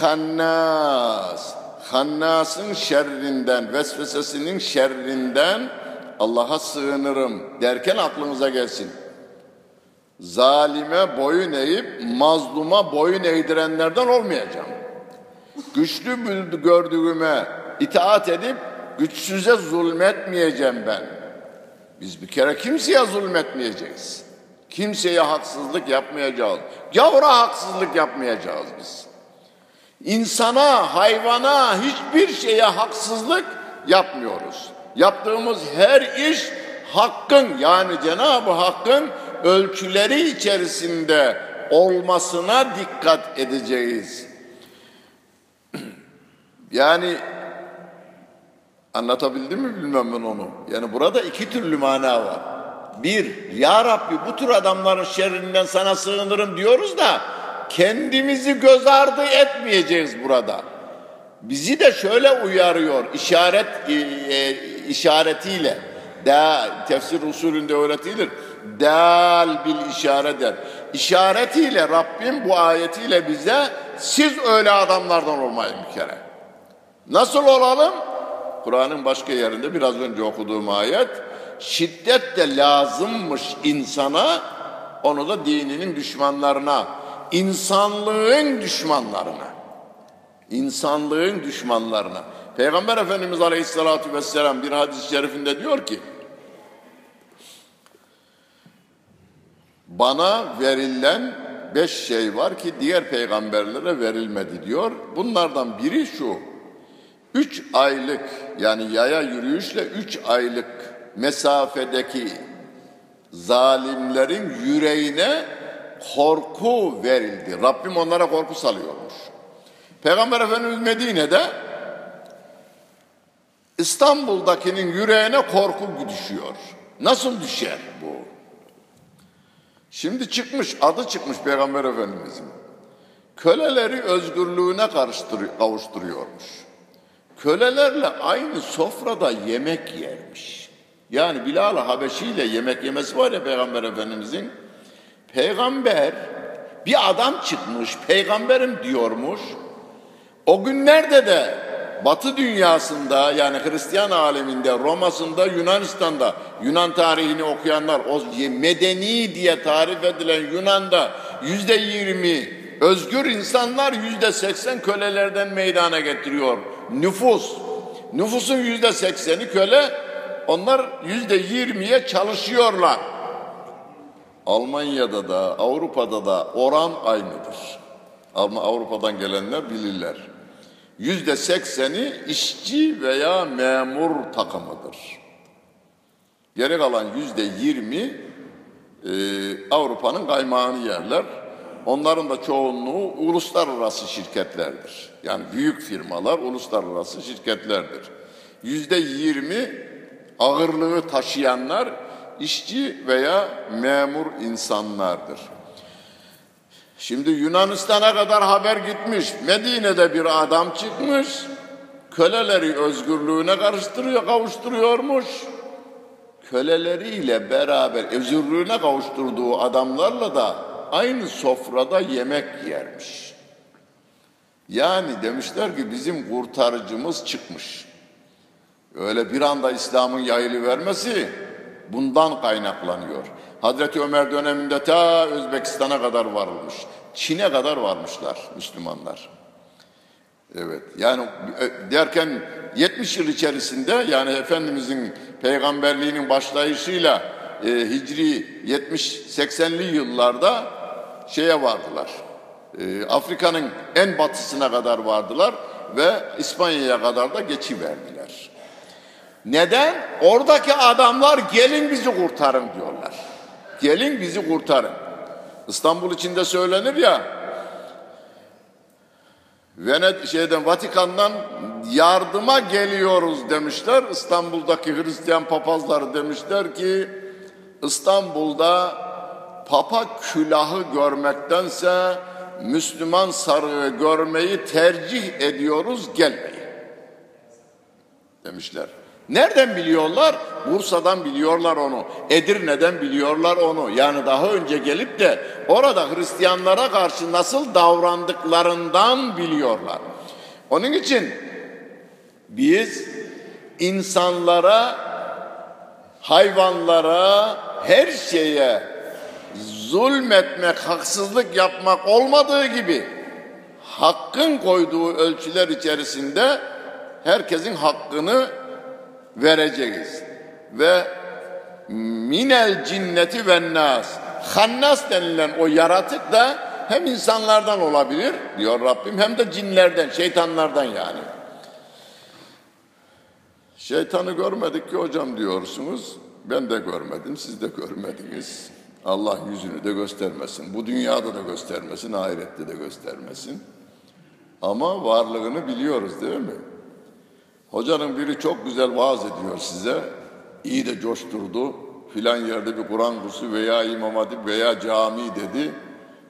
hannas hannasın şerrinden vesvesesinin şerrinden Allah'a sığınırım derken aklınıza gelsin. Zalime boyun eğip mazluma boyun eğdirenlerden olmayacağım. Güçlü gördüğüme itaat edip güçsüze zulmetmeyeceğim ben. Biz bir kere kimseye zulmetmeyeceğiz. Kimseye haksızlık yapmayacağız. Gavura haksızlık yapmayacağız biz. İnsana, hayvana, hiçbir şeye haksızlık yapmıyoruz. Yaptığımız her iş hakkın yani Cenab-ı Hakk'ın ölçüleri içerisinde olmasına dikkat edeceğiz. Yani anlatabildim mi bilmem ben onu. Yani burada iki türlü mana var. Bir, Ya Rabbi bu tür adamların şerrinden sana sığınırım diyoruz da kendimizi göz ardı etmeyeceğiz burada. Bizi de şöyle uyarıyor işaret e, e, işaretiyle. Da tefsir usulünde öğretilir. Dal bil işaret der. İşaretiyle Rabbim bu ayetiyle bize siz öyle adamlardan olmayın bir kere. Nasıl olalım? Kur'an'ın başka yerinde biraz önce okuduğum ayet şiddet de lazımmış insana onu da dininin düşmanlarına insanlığın düşmanlarına insanlığın düşmanlarına Peygamber Efendimiz Aleyhisselatü Vesselam bir hadis-i şerifinde diyor ki bana verilen beş şey var ki diğer peygamberlere verilmedi diyor. Bunlardan biri şu Üç aylık yani yaya yürüyüşle üç aylık mesafedeki zalimlerin yüreğine korku verildi. Rabbim onlara korku salıyormuş. Peygamber Efendimiz Medine'de İstanbul'dakinin yüreğine korku düşüyor. Nasıl düşer bu? Şimdi çıkmış, adı çıkmış Peygamber Efendimiz'in. Köleleri özgürlüğüne kavuşturuyormuş kölelerle aynı sofrada yemek yermiş. Yani Bilal-i Habeşi ile yemek yemesi var ya Peygamber Efendimizin. Peygamber bir adam çıkmış, peygamberim diyormuş. O günlerde de Batı dünyasında yani Hristiyan aleminde, Roma'sında, Yunanistan'da, Yunan tarihini okuyanlar, o medeni diye tarif edilen Yunan'da yüzde yirmi özgür insanlar yüzde seksen kölelerden meydana getiriyor nüfus. Nüfusun yüzde sekseni köle, onlar yüzde yirmiye çalışıyorlar. Almanya'da da Avrupa'da da oran aynıdır. Ama Avrupa'dan gelenler bilirler. Yüzde sekseni işçi veya memur takımıdır. Geri kalan yüzde yirmi e, Avrupa'nın kaymağını yerler. Onların da çoğunluğu uluslararası şirketlerdir. Yani büyük firmalar uluslararası şirketlerdir. Yüzde yirmi ağırlığı taşıyanlar işçi veya memur insanlardır. Şimdi Yunanistan'a kadar haber gitmiş. Medine'de bir adam çıkmış. Köleleri özgürlüğüne karıştırıyor, kavuşturuyormuş. Köleleriyle beraber özgürlüğüne kavuşturduğu adamlarla da aynı sofrada yemek yermiş. Yani demişler ki bizim kurtarıcımız çıkmış. Öyle bir anda İslam'ın yayılı vermesi bundan kaynaklanıyor. Hazreti Ömer döneminde ta Özbekistan'a kadar varılmış. Çin'e kadar varmışlar Müslümanlar. Evet yani e, derken 70 yıl içerisinde yani Efendimizin peygamberliğinin başlayışıyla e, Hicri 70-80'li yıllarda şeye vardılar. E, Afrika'nın en batısına kadar vardılar ve İspanya'ya kadar da geçiverdiler. Neden? Oradaki adamlar gelin bizi kurtarın diyorlar. Gelin bizi kurtarın. İstanbul içinde söylenir ya Venet şeyden Vatikan'dan yardıma geliyoruz demişler. İstanbul'daki Hristiyan papazları demişler ki İstanbul'da papa külahı görmektense Müslüman sarığı görmeyi tercih ediyoruz gelmeyin demişler. Nereden biliyorlar? Bursa'dan biliyorlar onu. Edirne'den biliyorlar onu. Yani daha önce gelip de orada Hristiyanlara karşı nasıl davrandıklarından biliyorlar. Onun için biz insanlara, hayvanlara, her şeye zulmetmek, haksızlık yapmak olmadığı gibi hakkın koyduğu ölçüler içerisinde herkesin hakkını vereceğiz. Ve minel cinneti ve nas. Hannas denilen o yaratık da hem insanlardan olabilir diyor Rabbim hem de cinlerden, şeytanlardan yani. Şeytanı görmedik ki hocam diyorsunuz. Ben de görmedim, siz de görmediniz. Allah yüzünü de göstermesin. Bu dünyada da göstermesin, ahirette de göstermesin. Ama varlığını biliyoruz değil mi? Hocanın biri çok güzel vaaz ediyor size. İyi de coşturdu. Filan yerde bir Kur'an kursu veya İmam Hatip veya cami dedi.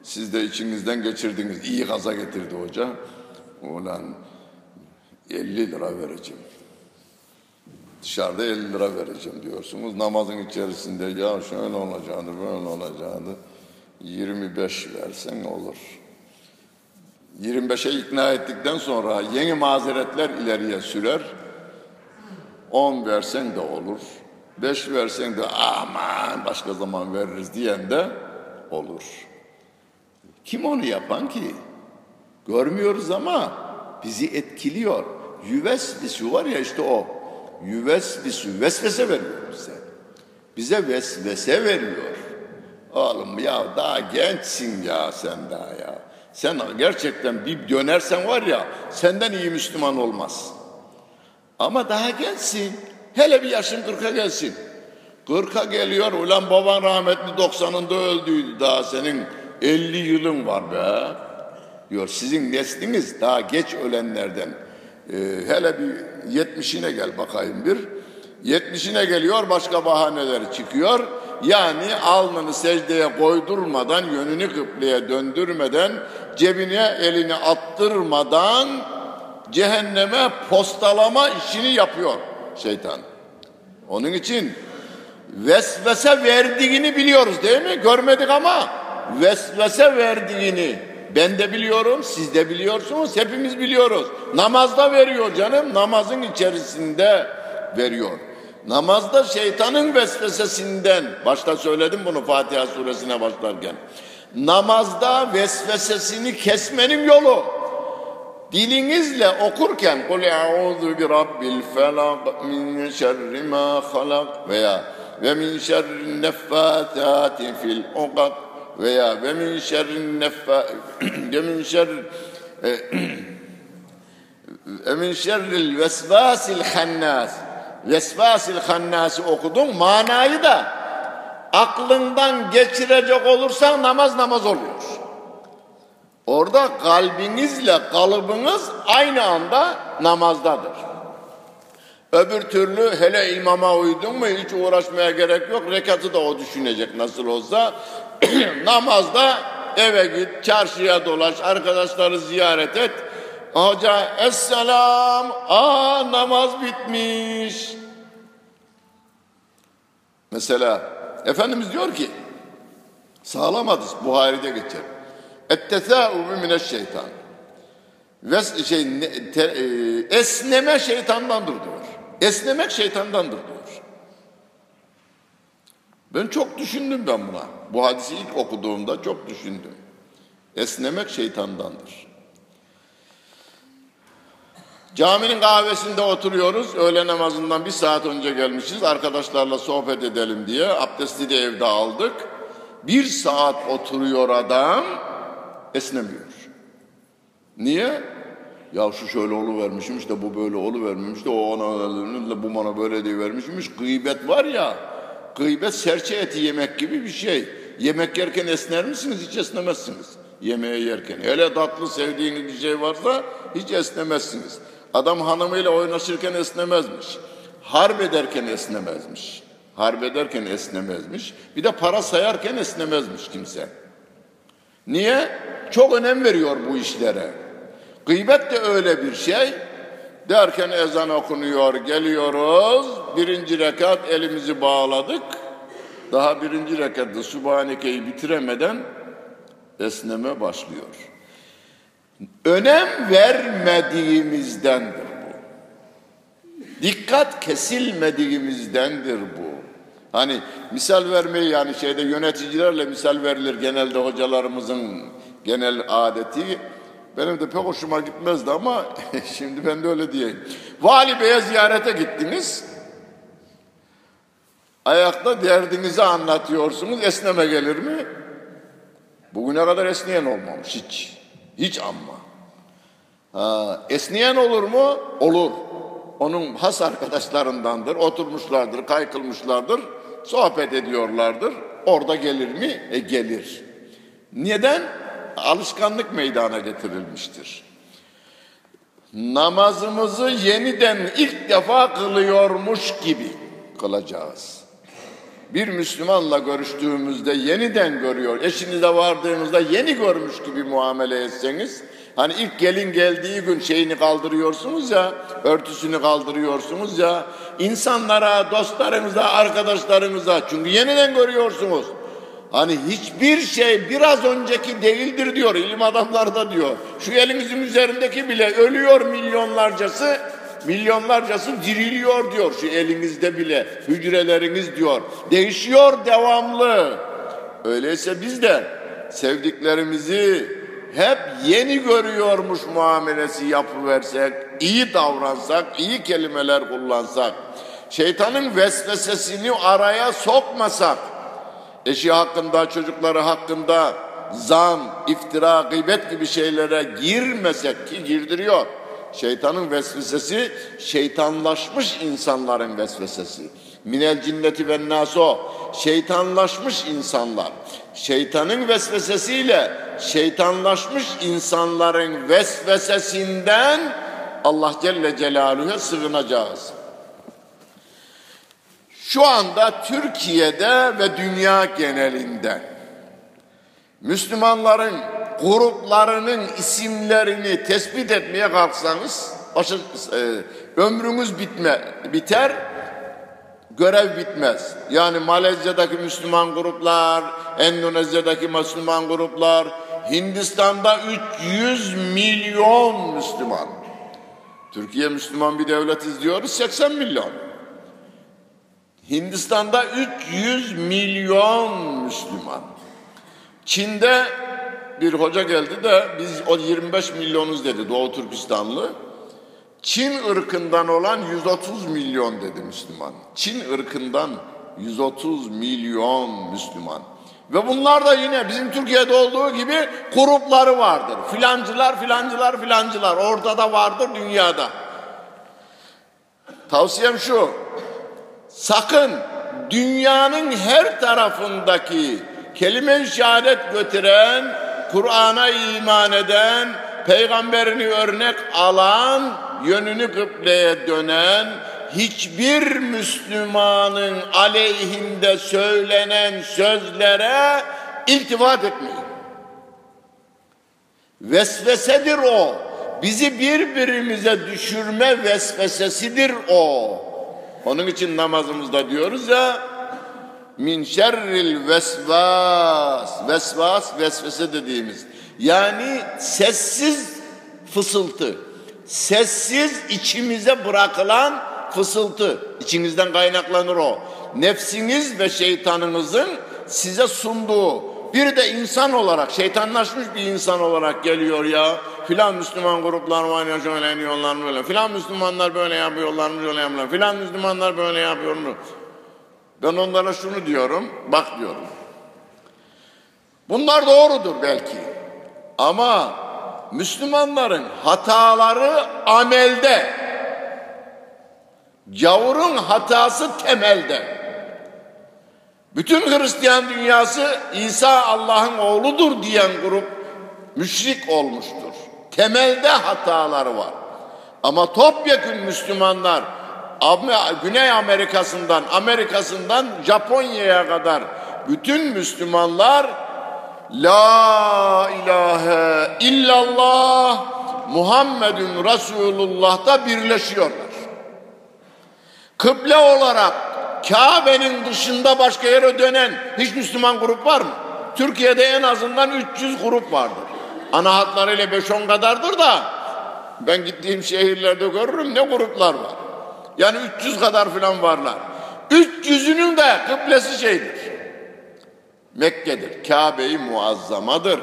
Siz de içinizden geçirdiniz. İyi gaza getirdi hoca. Ulan 50 lira vereceğim. Dışarıda 50 lira vereceğim diyorsunuz. Namazın içerisinde ya şöyle olacağını böyle olacağını 25 versen olur. 25'e ikna ettikten sonra yeni mazeretler ileriye sürer. 10 versen de olur. 5 versen de aman başka zaman veririz diyen de olur. Kim onu yapan ki? Görmüyoruz ama bizi etkiliyor. Yüvesvisu var ya işte o. Yüvesvisu vesvese veriyor bize. Bize vesvese veriyor. Oğlum ya daha gençsin ya sen daha ya. Sen gerçekten bir dönersen var ya senden iyi Müslüman olmaz. Ama daha gençsin. Hele bir yaşın kırka gelsin. Kırka geliyor ulan baban rahmetli 90'ında öldüydü daha senin 50 yılın var be. Diyor sizin nesliniz daha geç ölenlerden. Ee, hele bir 70'ine gel bakayım bir. 70'ine geliyor başka bahaneler çıkıyor. Yani alnını secdeye koydurmadan, yönünü kıbleye döndürmeden, cebine elini attırmadan cehenneme postalama işini yapıyor şeytan. Onun için vesvese verdiğini biliyoruz değil mi? Görmedik ama vesvese verdiğini ben de biliyorum, siz de biliyorsunuz, hepimiz biliyoruz. Namazda veriyor canım, namazın içerisinde veriyor. Namazda şeytanın vesvesesinden, başta söyledim bunu Fatiha suresine başlarken. Namazda vesvesesini kesmenin yolu. Dilinizle okurken kul a'udhu bi rabbil felak min şerri ma halak veya ve min şerri neffatati fil ukad veya ve min şerri neffa ve min şerri ve min şerril vesvasil hannas vesvasil hannası okudun manayı da aklından geçirecek olursan namaz namaz oluyor. Orada kalbinizle kalıbınız aynı anda namazdadır. Öbür türlü hele imama uydun mu hiç uğraşmaya gerek yok. Rekatı da o düşünecek nasıl olsa. Namazda eve git, çarşıya dolaş, arkadaşları ziyaret et. Hoca esselam, aa namaz bitmiş. Mesela Efendimiz diyor ki, sağlam hadis Buhari'de geçer. Ettesâ'ubu mineşşeytan. Ve şey, te, e, esneme şeytandandır diyor. Esnemek şeytandandır diyor. Ben çok düşündüm ben buna. Bu hadisi ilk okuduğumda çok düşündüm. Esnemek şeytandandır. Caminin kahvesinde oturuyoruz. Öğle namazından bir saat önce gelmişiz. Arkadaşlarla sohbet edelim diye. Abdesti de evde aldık. Bir saat oturuyor adam esnemiyor. Niye? Ya şu şöyle olu vermişmiş de bu böyle olu vermemiş de o ona bu bana böyle diye vermişmiş. Gıybet var ya. Gıybet serçe eti yemek gibi bir şey. Yemek yerken esner misiniz? Hiç esnemezsiniz. Yemeği yerken. Hele tatlı sevdiğiniz bir şey varsa hiç esnemezsiniz. Adam hanımıyla oynaşırken esnemezmiş. Harp ederken esnemezmiş. Harp ederken esnemezmiş. Bir de para sayarken esnemezmiş kimse. Niye? Çok önem veriyor bu işlere. Gıybet de öyle bir şey. Derken ezan okunuyor, geliyoruz. Birinci rekat elimizi bağladık. Daha birinci rekatta Subhaneke'yi bitiremeden esneme başlıyor. Önem vermediğimizdendir bu. Dikkat kesilmediğimizdendir bu. Hani misal vermeyi yani şeyde yöneticilerle misal verilir genelde hocalarımızın genel adeti. Benim de pek hoşuma gitmezdi ama şimdi ben de öyle diyeyim. Vali Bey'e ziyarete gittiniz. Ayakta derdinizi anlatıyorsunuz. Esneme gelir mi? Bugüne kadar esneyen olmamış hiç. Hiç amma. Ha, esneyen olur mu? Olur. Onun has arkadaşlarındandır. Oturmuşlardır, kaykılmışlardır. Sohbet ediyorlardır. Orada gelir mi? E gelir. Neden? Alışkanlık meydana getirilmiştir. Namazımızı yeniden ilk defa kılıyormuş gibi kılacağız. Bir Müslümanla görüştüğümüzde yeniden görüyor, eşinize vardığınızda yeni görmüş gibi muamele etseniz, hani ilk gelin geldiği gün şeyini kaldırıyorsunuz ya, örtüsünü kaldırıyorsunuz ya, insanlara, dostlarınıza, arkadaşlarınıza, çünkü yeniden görüyorsunuz. Hani hiçbir şey biraz önceki değildir diyor ilim adamları da diyor. Şu elinizin üzerindeki bile ölüyor milyonlarcası, milyonlarcası diriliyor diyor şu elinizde bile hücreleriniz diyor. Değişiyor devamlı. Öyleyse biz de sevdiklerimizi hep yeni görüyormuş muamelesi yapıversek, iyi davransak, iyi kelimeler kullansak, şeytanın vesvesesini araya sokmasak, eşi hakkında, çocukları hakkında zan, iftira, gıybet gibi şeylere girmesek ki girdiriyor. Şeytanın vesvesesi şeytanlaşmış insanların vesvesesi. Minel cinneti ve naso şeytanlaşmış insanlar. Şeytanın vesvesesiyle şeytanlaşmış insanların vesvesesinden Allah Celle Celaluhu'ya sığınacağız. Şu anda Türkiye'de ve dünya genelinde Müslümanların gruplarının isimlerini tespit etmeye kalksanız başı, e, ömrünüz bitme biter görev bitmez. Yani Malezya'daki Müslüman gruplar, Endonezya'daki Müslüman gruplar, Hindistan'da 300 milyon Müslüman. Türkiye Müslüman bir devletiz diyoruz 80 milyon. Hindistan'da 300 milyon Müslüman. Çin'de bir hoca geldi de biz o 25 milyonuz dedi Doğu Türkistanlı. Çin ırkından olan 130 milyon dedi Müslüman. Çin ırkından 130 milyon Müslüman. Ve bunlar da yine bizim Türkiye'de olduğu gibi grupları vardır. Filancılar, filancılar, filancılar. Orada da vardır dünyada. Tavsiyem şu. Sakın dünyanın her tarafındaki kelime-i şehadet götüren, Kur'an'a iman eden, peygamberini örnek alan, yönünü kıbleye dönen, hiçbir Müslümanın aleyhinde söylenen sözlere iltifat etmeyin. Vesvesedir o. Bizi birbirimize düşürme vesvesesidir o. Onun için namazımızda diyoruz ya min şerril vesvas. Vesvas vesvese dediğimiz. Yani sessiz fısıltı. Sessiz içimize bırakılan fısıltı. İçinizden kaynaklanır o. Nefsiniz ve şeytanınızın size sunduğu. Bir de insan olarak şeytanlaşmış bir insan olarak geliyor ya. Filan Müslüman gruplar var ya şöyle diyorlar böyle. Filan Müslümanlar böyle yapıyorlar mı şöyle yapıyorlar filan Müslümanlar böyle yapıyor mu ben onlara şunu diyorum, bak diyorum. Bunlar doğrudur belki. Ama Müslümanların hataları amelde. Gavurun hatası temelde. Bütün Hristiyan dünyası İsa Allah'ın oğludur diyen grup müşrik olmuştur. Temelde hataları var. Ama topyekun Müslümanlar Güney Amerika'sından, Amerika'sından Japonya'ya kadar bütün Müslümanlar La ilahe illallah Muhammedun Resulullah'ta birleşiyorlar. Kıble olarak Kabe'nin dışında başka yere dönen hiç Müslüman grup var mı? Türkiye'de en azından 300 grup vardır. Ana hatlarıyla 5-10 kadardır da ben gittiğim şehirlerde görürüm ne gruplar var. Yani 300 kadar falan varlar. 300'ünün de kıblesi şeydir. Mekke'dir. Kabe-i Muazzamadır.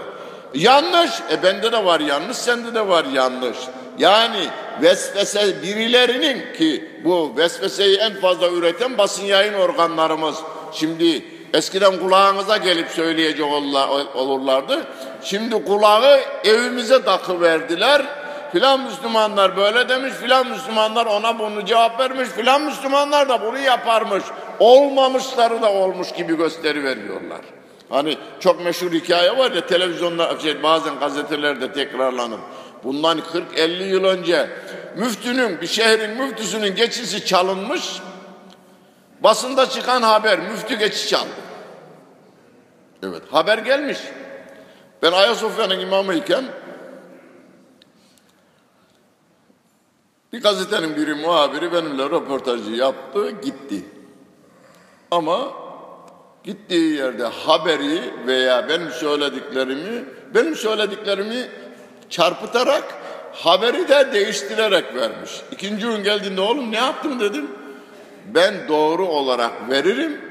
Yanlış. E bende de var yanlış, sende de var yanlış. Yani vesvese birilerinin ki bu vesveseyi en fazla üreten basın yayın organlarımız. Şimdi eskiden kulağınıza gelip söyleyecek olurlardı. Şimdi kulağı evimize takı verdiler. Filan Müslümanlar böyle demiş, filan Müslümanlar ona bunu cevap vermiş, filan Müslümanlar da bunu yaparmış. Olmamışları da olmuş gibi gösteri veriyorlar. Hani çok meşhur hikaye var ya televizyonda şey, bazen gazetelerde tekrarlanır. Bundan 40-50 yıl önce müftünün bir şehrin müftüsünün geçisi çalınmış. Basında çıkan haber müftü geçiş çaldı. Evet haber gelmiş. Ben Ayasofya'nın imamıyken bir gazetenin biri muhabiri benimle röportajı yaptı gitti. Ama gittiği yerde haberi veya benim söylediklerimi benim söylediklerimi çarpıtarak haberi de değiştirerek vermiş. İkinci gün geldiğinde oğlum ne yaptın dedim. Ben doğru olarak veririm.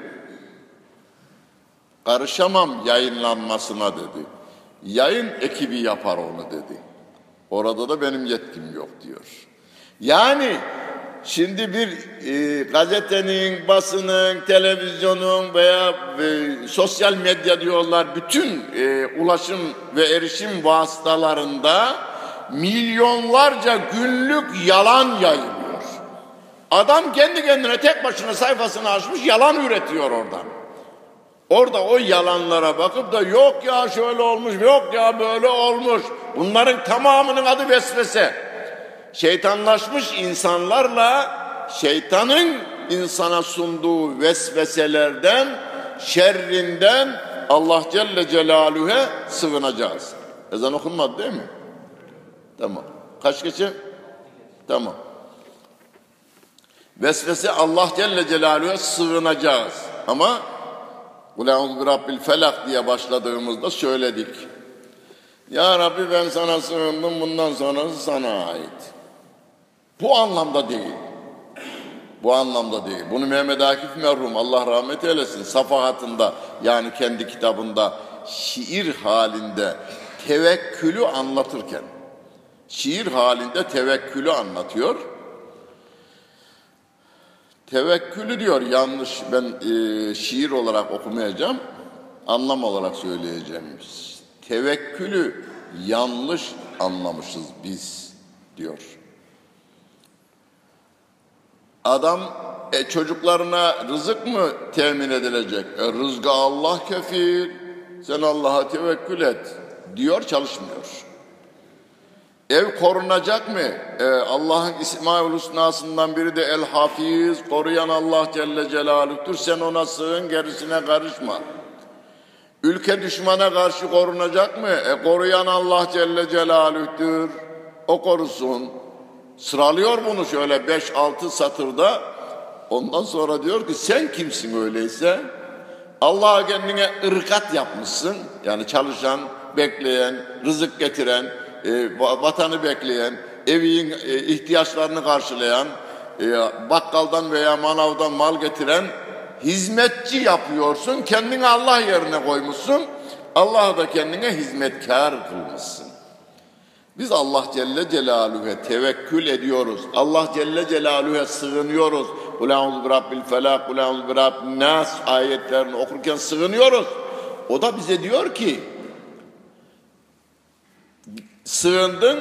Karışamam yayınlanmasına dedi. Yayın ekibi yapar onu dedi. Orada da benim yetkim yok diyor. Yani Şimdi bir e, gazetenin, basının, televizyonun veya e, sosyal medya diyorlar bütün e, ulaşım ve erişim vasıtalarında milyonlarca günlük yalan yayılıyor. Adam kendi kendine tek başına sayfasını açmış yalan üretiyor oradan. Orada o yalanlara bakıp da yok ya şöyle olmuş, yok ya böyle olmuş. Bunların tamamının adı vesvese şeytanlaşmış insanlarla şeytanın insana sunduğu vesveselerden, şerrinden Allah Celle Celaluhu'ya sığınacağız. Ezan okunmadı değil mi? Tamam. Kaç geçe? Tamam. Vesvese Allah Celle Celaluhu'ya sığınacağız. Ama Kulâ'udhu Rabbil Felak diye başladığımızda söyledik. Ya Rabbi ben sana sığındım bundan sonrası sana ait. Bu anlamda değil. Bu anlamda değil. Bunu Mehmet Akif merhum Allah rahmet eylesin safahatında yani kendi kitabında şiir halinde tevekkülü anlatırken şiir halinde tevekkülü anlatıyor. Tevekkülü diyor yanlış ben e, şiir olarak okumayacağım anlam olarak söyleyeceğim. Tevekkülü yanlış anlamışız biz diyor. Adam e, çocuklarına rızık mı temin edilecek? E, rızkı Allah kefil. Sen Allah'a tevekkül et. Diyor çalışmıyor. Ev korunacak mı? E, Allah'ın İsmail Hüsna'sından biri de El Hafiz, koruyan Allah Celle Celaluh'tür. Sen ona sığın, gerisine karışma. Ülke düşmana karşı korunacak mı? E, koruyan Allah Celle Celaluh'tür. O korusun. Sıralıyor bunu şöyle 5-6 satırda. Ondan sonra diyor ki sen kimsin öyleyse? Allah'a kendine ırkat yapmışsın. Yani çalışan, bekleyen, rızık getiren, e, vatanı bekleyen, evin e, ihtiyaçlarını karşılayan, e, bakkaldan veya manavdan mal getiren hizmetçi yapıyorsun. Kendini Allah yerine koymuşsun. Allah'a da kendine hizmetkar kılmışsın. Biz Allah Celle Celaluhu'ya tevekkül ediyoruz. Allah Celle Celaluhu'ya sığınıyoruz. Kul eûzü birabbil felak, kul eûzü birabbin nas ayetlerini okurken sığınıyoruz. O da bize diyor ki sığındın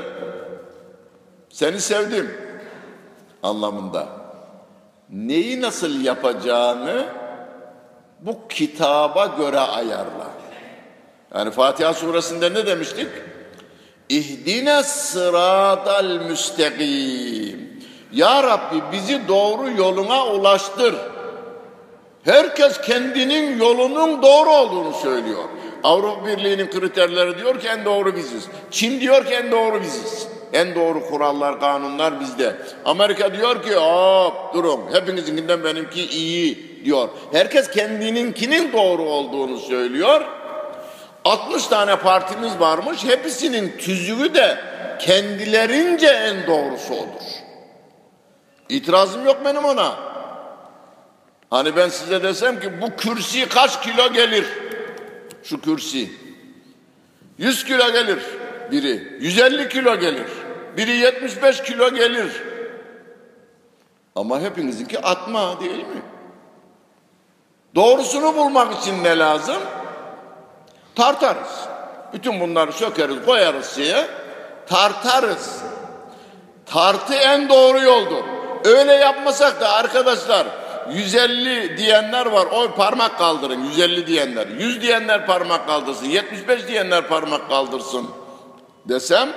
seni sevdim anlamında. Neyi nasıl yapacağını bu kitaba göre ayarla. Yani Fatiha suresinde ne demiştik? İhdine sıratal müstakim. Ya Rabbi bizi doğru yoluna ulaştır. Herkes kendinin yolunun doğru olduğunu söylüyor. Avrupa Birliği'nin kriterleri diyor ki en doğru biziz. Çin diyor ki en doğru biziz. En doğru kurallar, kanunlar bizde. Amerika diyor ki hop durun hepinizinkinden benimki iyi diyor. Herkes kendininkinin doğru olduğunu söylüyor. 60 tane partimiz varmış. Hepsinin tüzüğü de kendilerince en doğrusu odur. İtirazım yok benim ona. Hani ben size desem ki bu kürsi kaç kilo gelir? Şu kürsi. 100 kilo gelir biri. 150 kilo gelir. Biri 75 kilo gelir. Ama hepinizinki atma değil mi? Doğrusunu bulmak için ne lazım? Tartarız. Bütün bunları sökeriz, koyarız şeye. Tartarız. Tartı en doğru yoldur. Öyle yapmasak da arkadaşlar 150 diyenler var. O parmak kaldırın 150 diyenler. 100 diyenler parmak kaldırsın. 75 diyenler parmak kaldırsın. Desem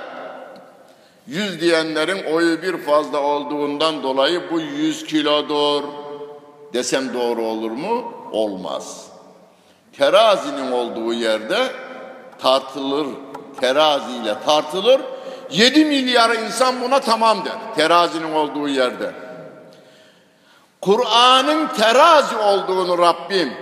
100 diyenlerin oyu bir fazla olduğundan dolayı bu 100 kilodur. Desem doğru olur mu? Olmaz. Terazinin olduğu yerde tartılır. Teraziyle tartılır. 7 milyar insan buna tamam der. Terazinin olduğu yerde. Kur'an'ın terazi olduğunu Rabbim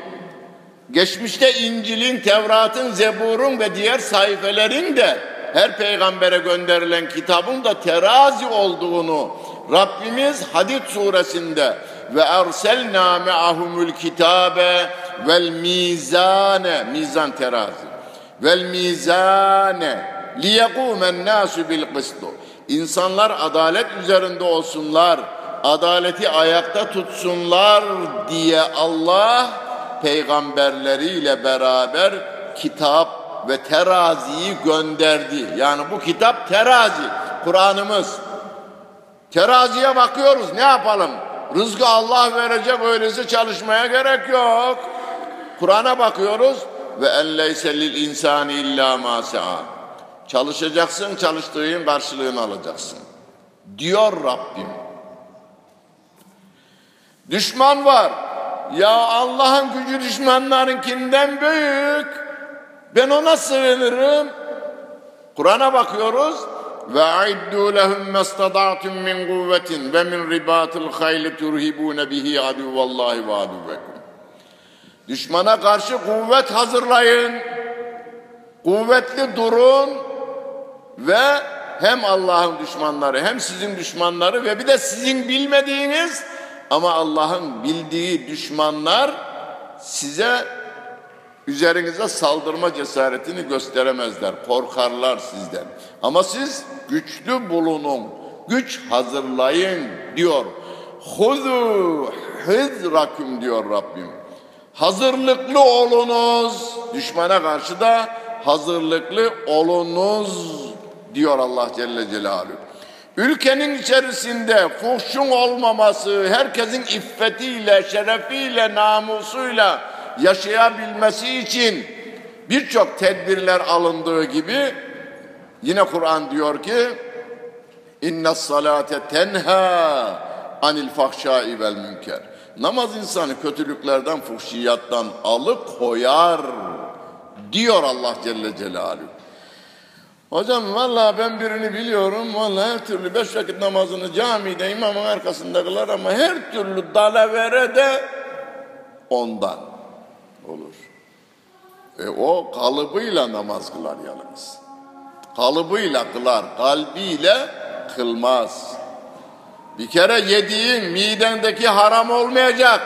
geçmişte İncil'in, Tevrat'ın, Zebur'un ve diğer sayfelerin de her peygambere gönderilen kitabın da terazi olduğunu Rabbimiz Hadid suresinde ve erselna me'ahumul kitabe vel mizane mizan terazi vel mizane liyekumen nasu bil kıstu insanlar adalet üzerinde olsunlar adaleti ayakta tutsunlar diye Allah peygamberleriyle beraber kitap ve teraziyi gönderdi. Yani bu kitap terazi, Kur'an'ımız. Teraziye bakıyoruz ne yapalım? Rızkı Allah verecek öyleyse çalışmaya gerek yok. Kur'an'a bakıyoruz ve en leyse lil insani illa ma Çalışacaksın, çalıştığın karşılığını alacaksın. Diyor Rabbim. Düşman var. Ya Allah'ın gücü düşmanlarınkinden büyük. Ben ona sığınırım. Kur'an'a bakıyoruz. Lehum mastada'tum min kuvvetin ve min ribatil hayli turhibune bihi aduvallahi ve aduvekum. Düşmana karşı kuvvet hazırlayın. Kuvvetli durun ve hem Allah'ın düşmanları hem sizin düşmanları ve bir de sizin bilmediğiniz ama Allah'ın bildiği düşmanlar size üzerinize saldırma cesaretini gösteremezler. Korkarlar sizden. Ama siz güçlü bulunun. Güç hazırlayın diyor. Huzu hizrakum diyor Rabbim. Hazırlıklı olunuz. Düşmana karşı da hazırlıklı olunuz diyor Allah Celle Celaluhu. Ülkenin içerisinde fuhşun olmaması, herkesin iffetiyle, şerefiyle, namusuyla yaşayabilmesi için birçok tedbirler alındığı gibi yine Kur'an diyor ki inna salate tenha anil fahşai vel münker. Namaz insanı kötülüklerden, fuhşiyattan alıkoyar diyor Allah Celle Celaluhu. Hocam vallahi ben birini biliyorum. Vallahi her türlü beş vakit namazını camide imamın arkasında kılar ama her türlü dalavere de ondan olur. E o kalıbıyla namaz kılar yalnız. Kalıbıyla kılar, kalbiyle kılmaz. Bir kere yediğin midendeki haram olmayacak.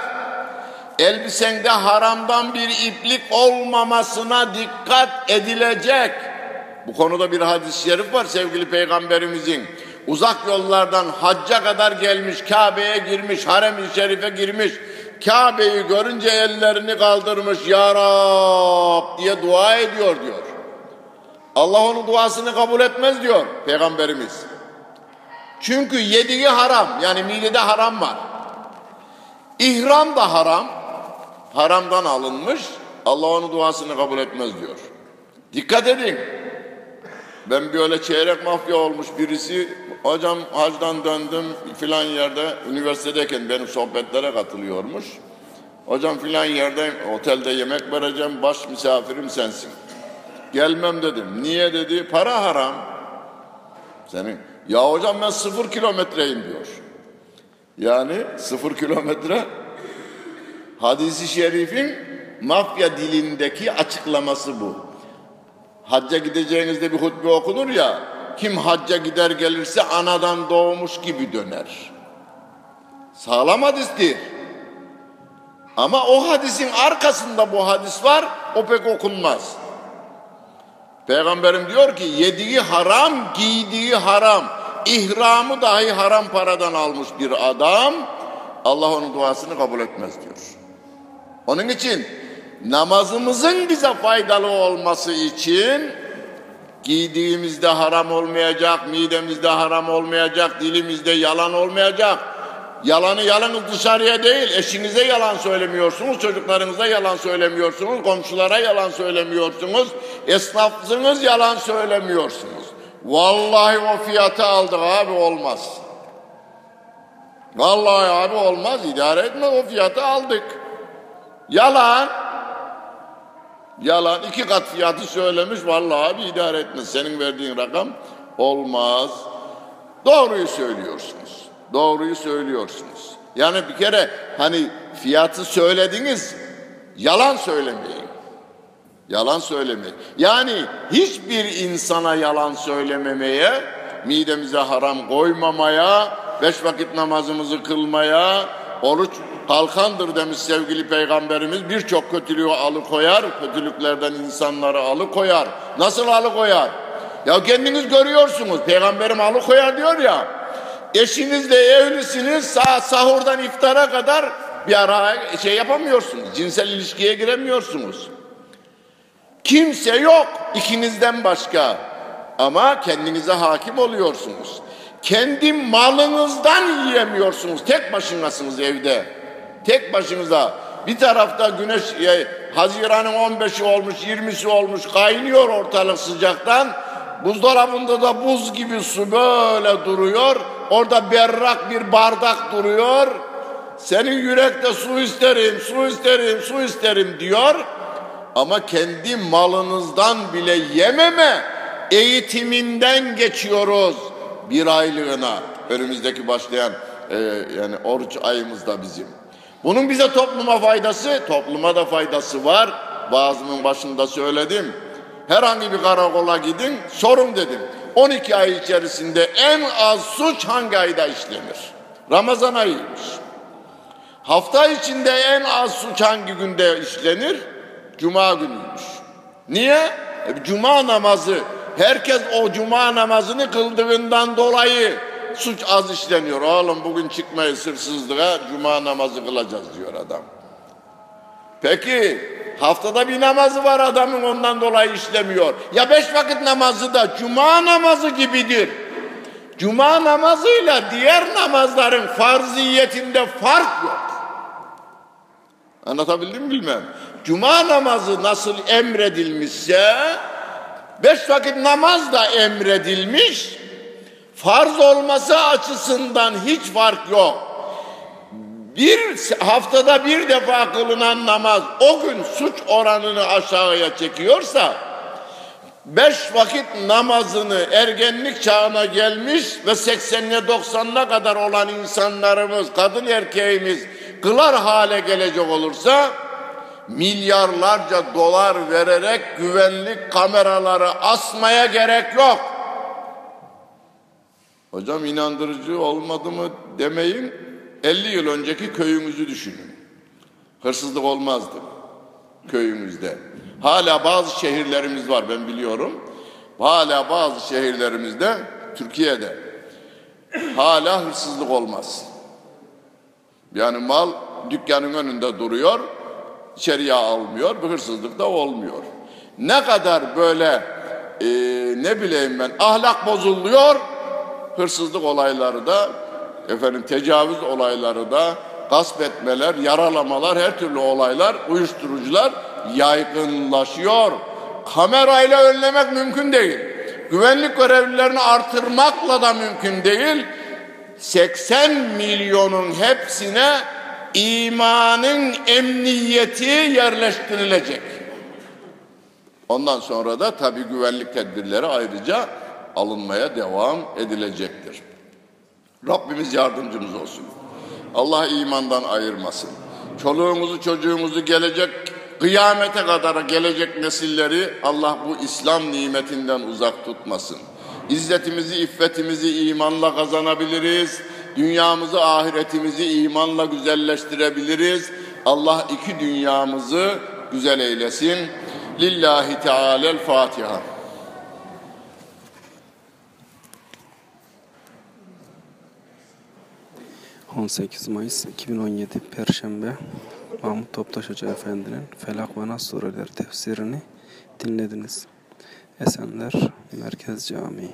Elbisende haramdan bir iplik olmamasına dikkat edilecek. Bu konuda bir hadis-i şerif var sevgili peygamberimizin. Uzak yollardan hacca kadar gelmiş, Kabe'ye girmiş, harem-i şerife girmiş. Kabe'yi görünce ellerini kaldırmış, Ya Rab diye dua ediyor diyor. Allah onun duasını kabul etmez diyor peygamberimiz. Çünkü yediği haram, yani midede haram var. İhram da haram, haramdan alınmış. Allah onun duasını kabul etmez diyor. Dikkat edin. Ben böyle çeyrek mafya olmuş birisi hocam hacdan döndüm filan yerde üniversitedeyken benim sohbetlere katılıyormuş. Hocam filan yerde otelde yemek vereceğim baş misafirim sensin. Gelmem dedim. Niye dedi? Para haram. Senin Ya hocam ben sıfır kilometreyim diyor. Yani sıfır kilometre hadisi şerifin mafya dilindeki açıklaması bu. Hacca gideceğinizde bir hutbe okunur ya, kim hacca gider gelirse anadan doğmuş gibi döner. Sağlam hadistir. Ama o hadisin arkasında bu hadis var, o pek okunmaz. Peygamberim diyor ki yediği haram, giydiği haram, ihramı dahi haram paradan almış bir adam Allah onun duasını kabul etmez diyor. Onun için namazımızın bize faydalı olması için giydiğimizde haram olmayacak, midemizde haram olmayacak, dilimizde yalan olmayacak. Yalanı yalnız dışarıya değil, eşinize yalan söylemiyorsunuz, çocuklarınıza yalan söylemiyorsunuz, komşulara yalan söylemiyorsunuz, esnafsınız yalan söylemiyorsunuz. Vallahi o fiyatı aldık abi olmaz. Vallahi abi olmaz, idare etme o fiyatı aldık. Yalan. Yalan iki kat fiyatı söylemiş vallahi abi idare etmez. Senin verdiğin rakam olmaz. Doğruyu söylüyorsunuz. Doğruyu söylüyorsunuz. Yani bir kere hani fiyatı söylediniz, yalan söylemeyin. Yalan söylemeyin. Yani hiçbir insana yalan söylememeye, midemize haram koymamaya, beş vakit namazımızı kılmaya, oruç kalkandır demiş sevgili peygamberimiz. Birçok kötülüğü alıkoyar, kötülüklerden insanları alıkoyar. Nasıl alıkoyar? Ya kendiniz görüyorsunuz, peygamberim alıkoyar diyor ya. Eşinizle evlisiniz sah sahurdan iftara kadar bir ara şey yapamıyorsunuz. Cinsel ilişkiye giremiyorsunuz. Kimse yok ikinizden başka. Ama kendinize hakim oluyorsunuz. Kendi malınızdan yiyemiyorsunuz. Tek başınasınız evde. Tek başınıza. Bir tarafta güneş e, Haziran'ın 15'i olmuş, 20'si olmuş, kaynıyor ortalık sıcaktan. Buzdolabında da buz gibi su böyle duruyor. Orada berrak bir bardak duruyor. Senin yürekte su isterim, su isterim, su isterim diyor. Ama kendi malınızdan bile yememe eğitiminden geçiyoruz bir aylığına. Önümüzdeki başlayan e, yani oruç ayımızda bizim. Bunun bize topluma faydası, topluma da faydası var. Bazının başında söyledim. Herhangi bir karakola gidin, sorun dedim. 12 ay içerisinde en az suç hangi ayda işlenir? Ramazan ayıymış. Hafta içinde en az suç hangi günde işlenir? Cuma günüymüş. Niye? E, cuma namazı. Herkes o cuma namazını kıldığından dolayı suç az işleniyor. Oğlum bugün çıkmayız hırsızlığa, cuma namazı kılacağız diyor adam. Peki haftada bir namazı var adamın ondan dolayı işlemiyor. Ya beş vakit namazı da cuma namazı gibidir. Cuma namazıyla diğer namazların farziyetinde fark yok. Anlatabildim mi bilmem. Cuma namazı nasıl emredilmişse beş vakit namaz da emredilmiş. Farz olması açısından hiç fark yok. Bir haftada bir defa kılınan namaz o gün suç oranını aşağıya çekiyorsa beş vakit namazını ergenlik çağına gelmiş ve 80'le 90'la kadar olan insanlarımız, kadın erkeğimiz kılar hale gelecek olursa milyarlarca dolar vererek güvenlik kameraları asmaya gerek yok. Hocam inandırıcı olmadı mı demeyin. 50 yıl önceki köyümüzü düşünün. Hırsızlık olmazdı köyümüzde. Hala bazı şehirlerimiz var ben biliyorum. Hala bazı şehirlerimizde Türkiye'de hala hırsızlık olmaz. Yani mal dükkanın önünde duruyor, içeriye almıyor, bir hırsızlık da olmuyor. Ne kadar böyle e, ne bileyim ben ahlak bozuluyor, hırsızlık olayları da efendim tecavüz olayları da gasp etmeler, yaralamalar, her türlü olaylar, uyuşturucular yaygınlaşıyor. Kamerayla önlemek mümkün değil. Güvenlik görevlilerini artırmakla da mümkün değil. 80 milyonun hepsine imanın emniyeti yerleştirilecek. Ondan sonra da tabii güvenlik tedbirleri ayrıca alınmaya devam edilecektir. Rabbimiz yardımcımız olsun. Allah imandan ayırmasın. Çoluğumuzu çocuğumuzu gelecek kıyamete kadar gelecek nesilleri Allah bu İslam nimetinden uzak tutmasın. İzzetimizi, iffetimizi imanla kazanabiliriz. Dünyamızı, ahiretimizi imanla güzelleştirebiliriz. Allah iki dünyamızı güzel eylesin. Lillahi Teala'l Fatiha. ...18 Mayıs 2017 Perşembe... ...Mahmut Toptaş Hoca Efendi'nin... ...Felak ve Nas sureleri tefsirini... ...dinlediniz. Esenler Merkez Camii...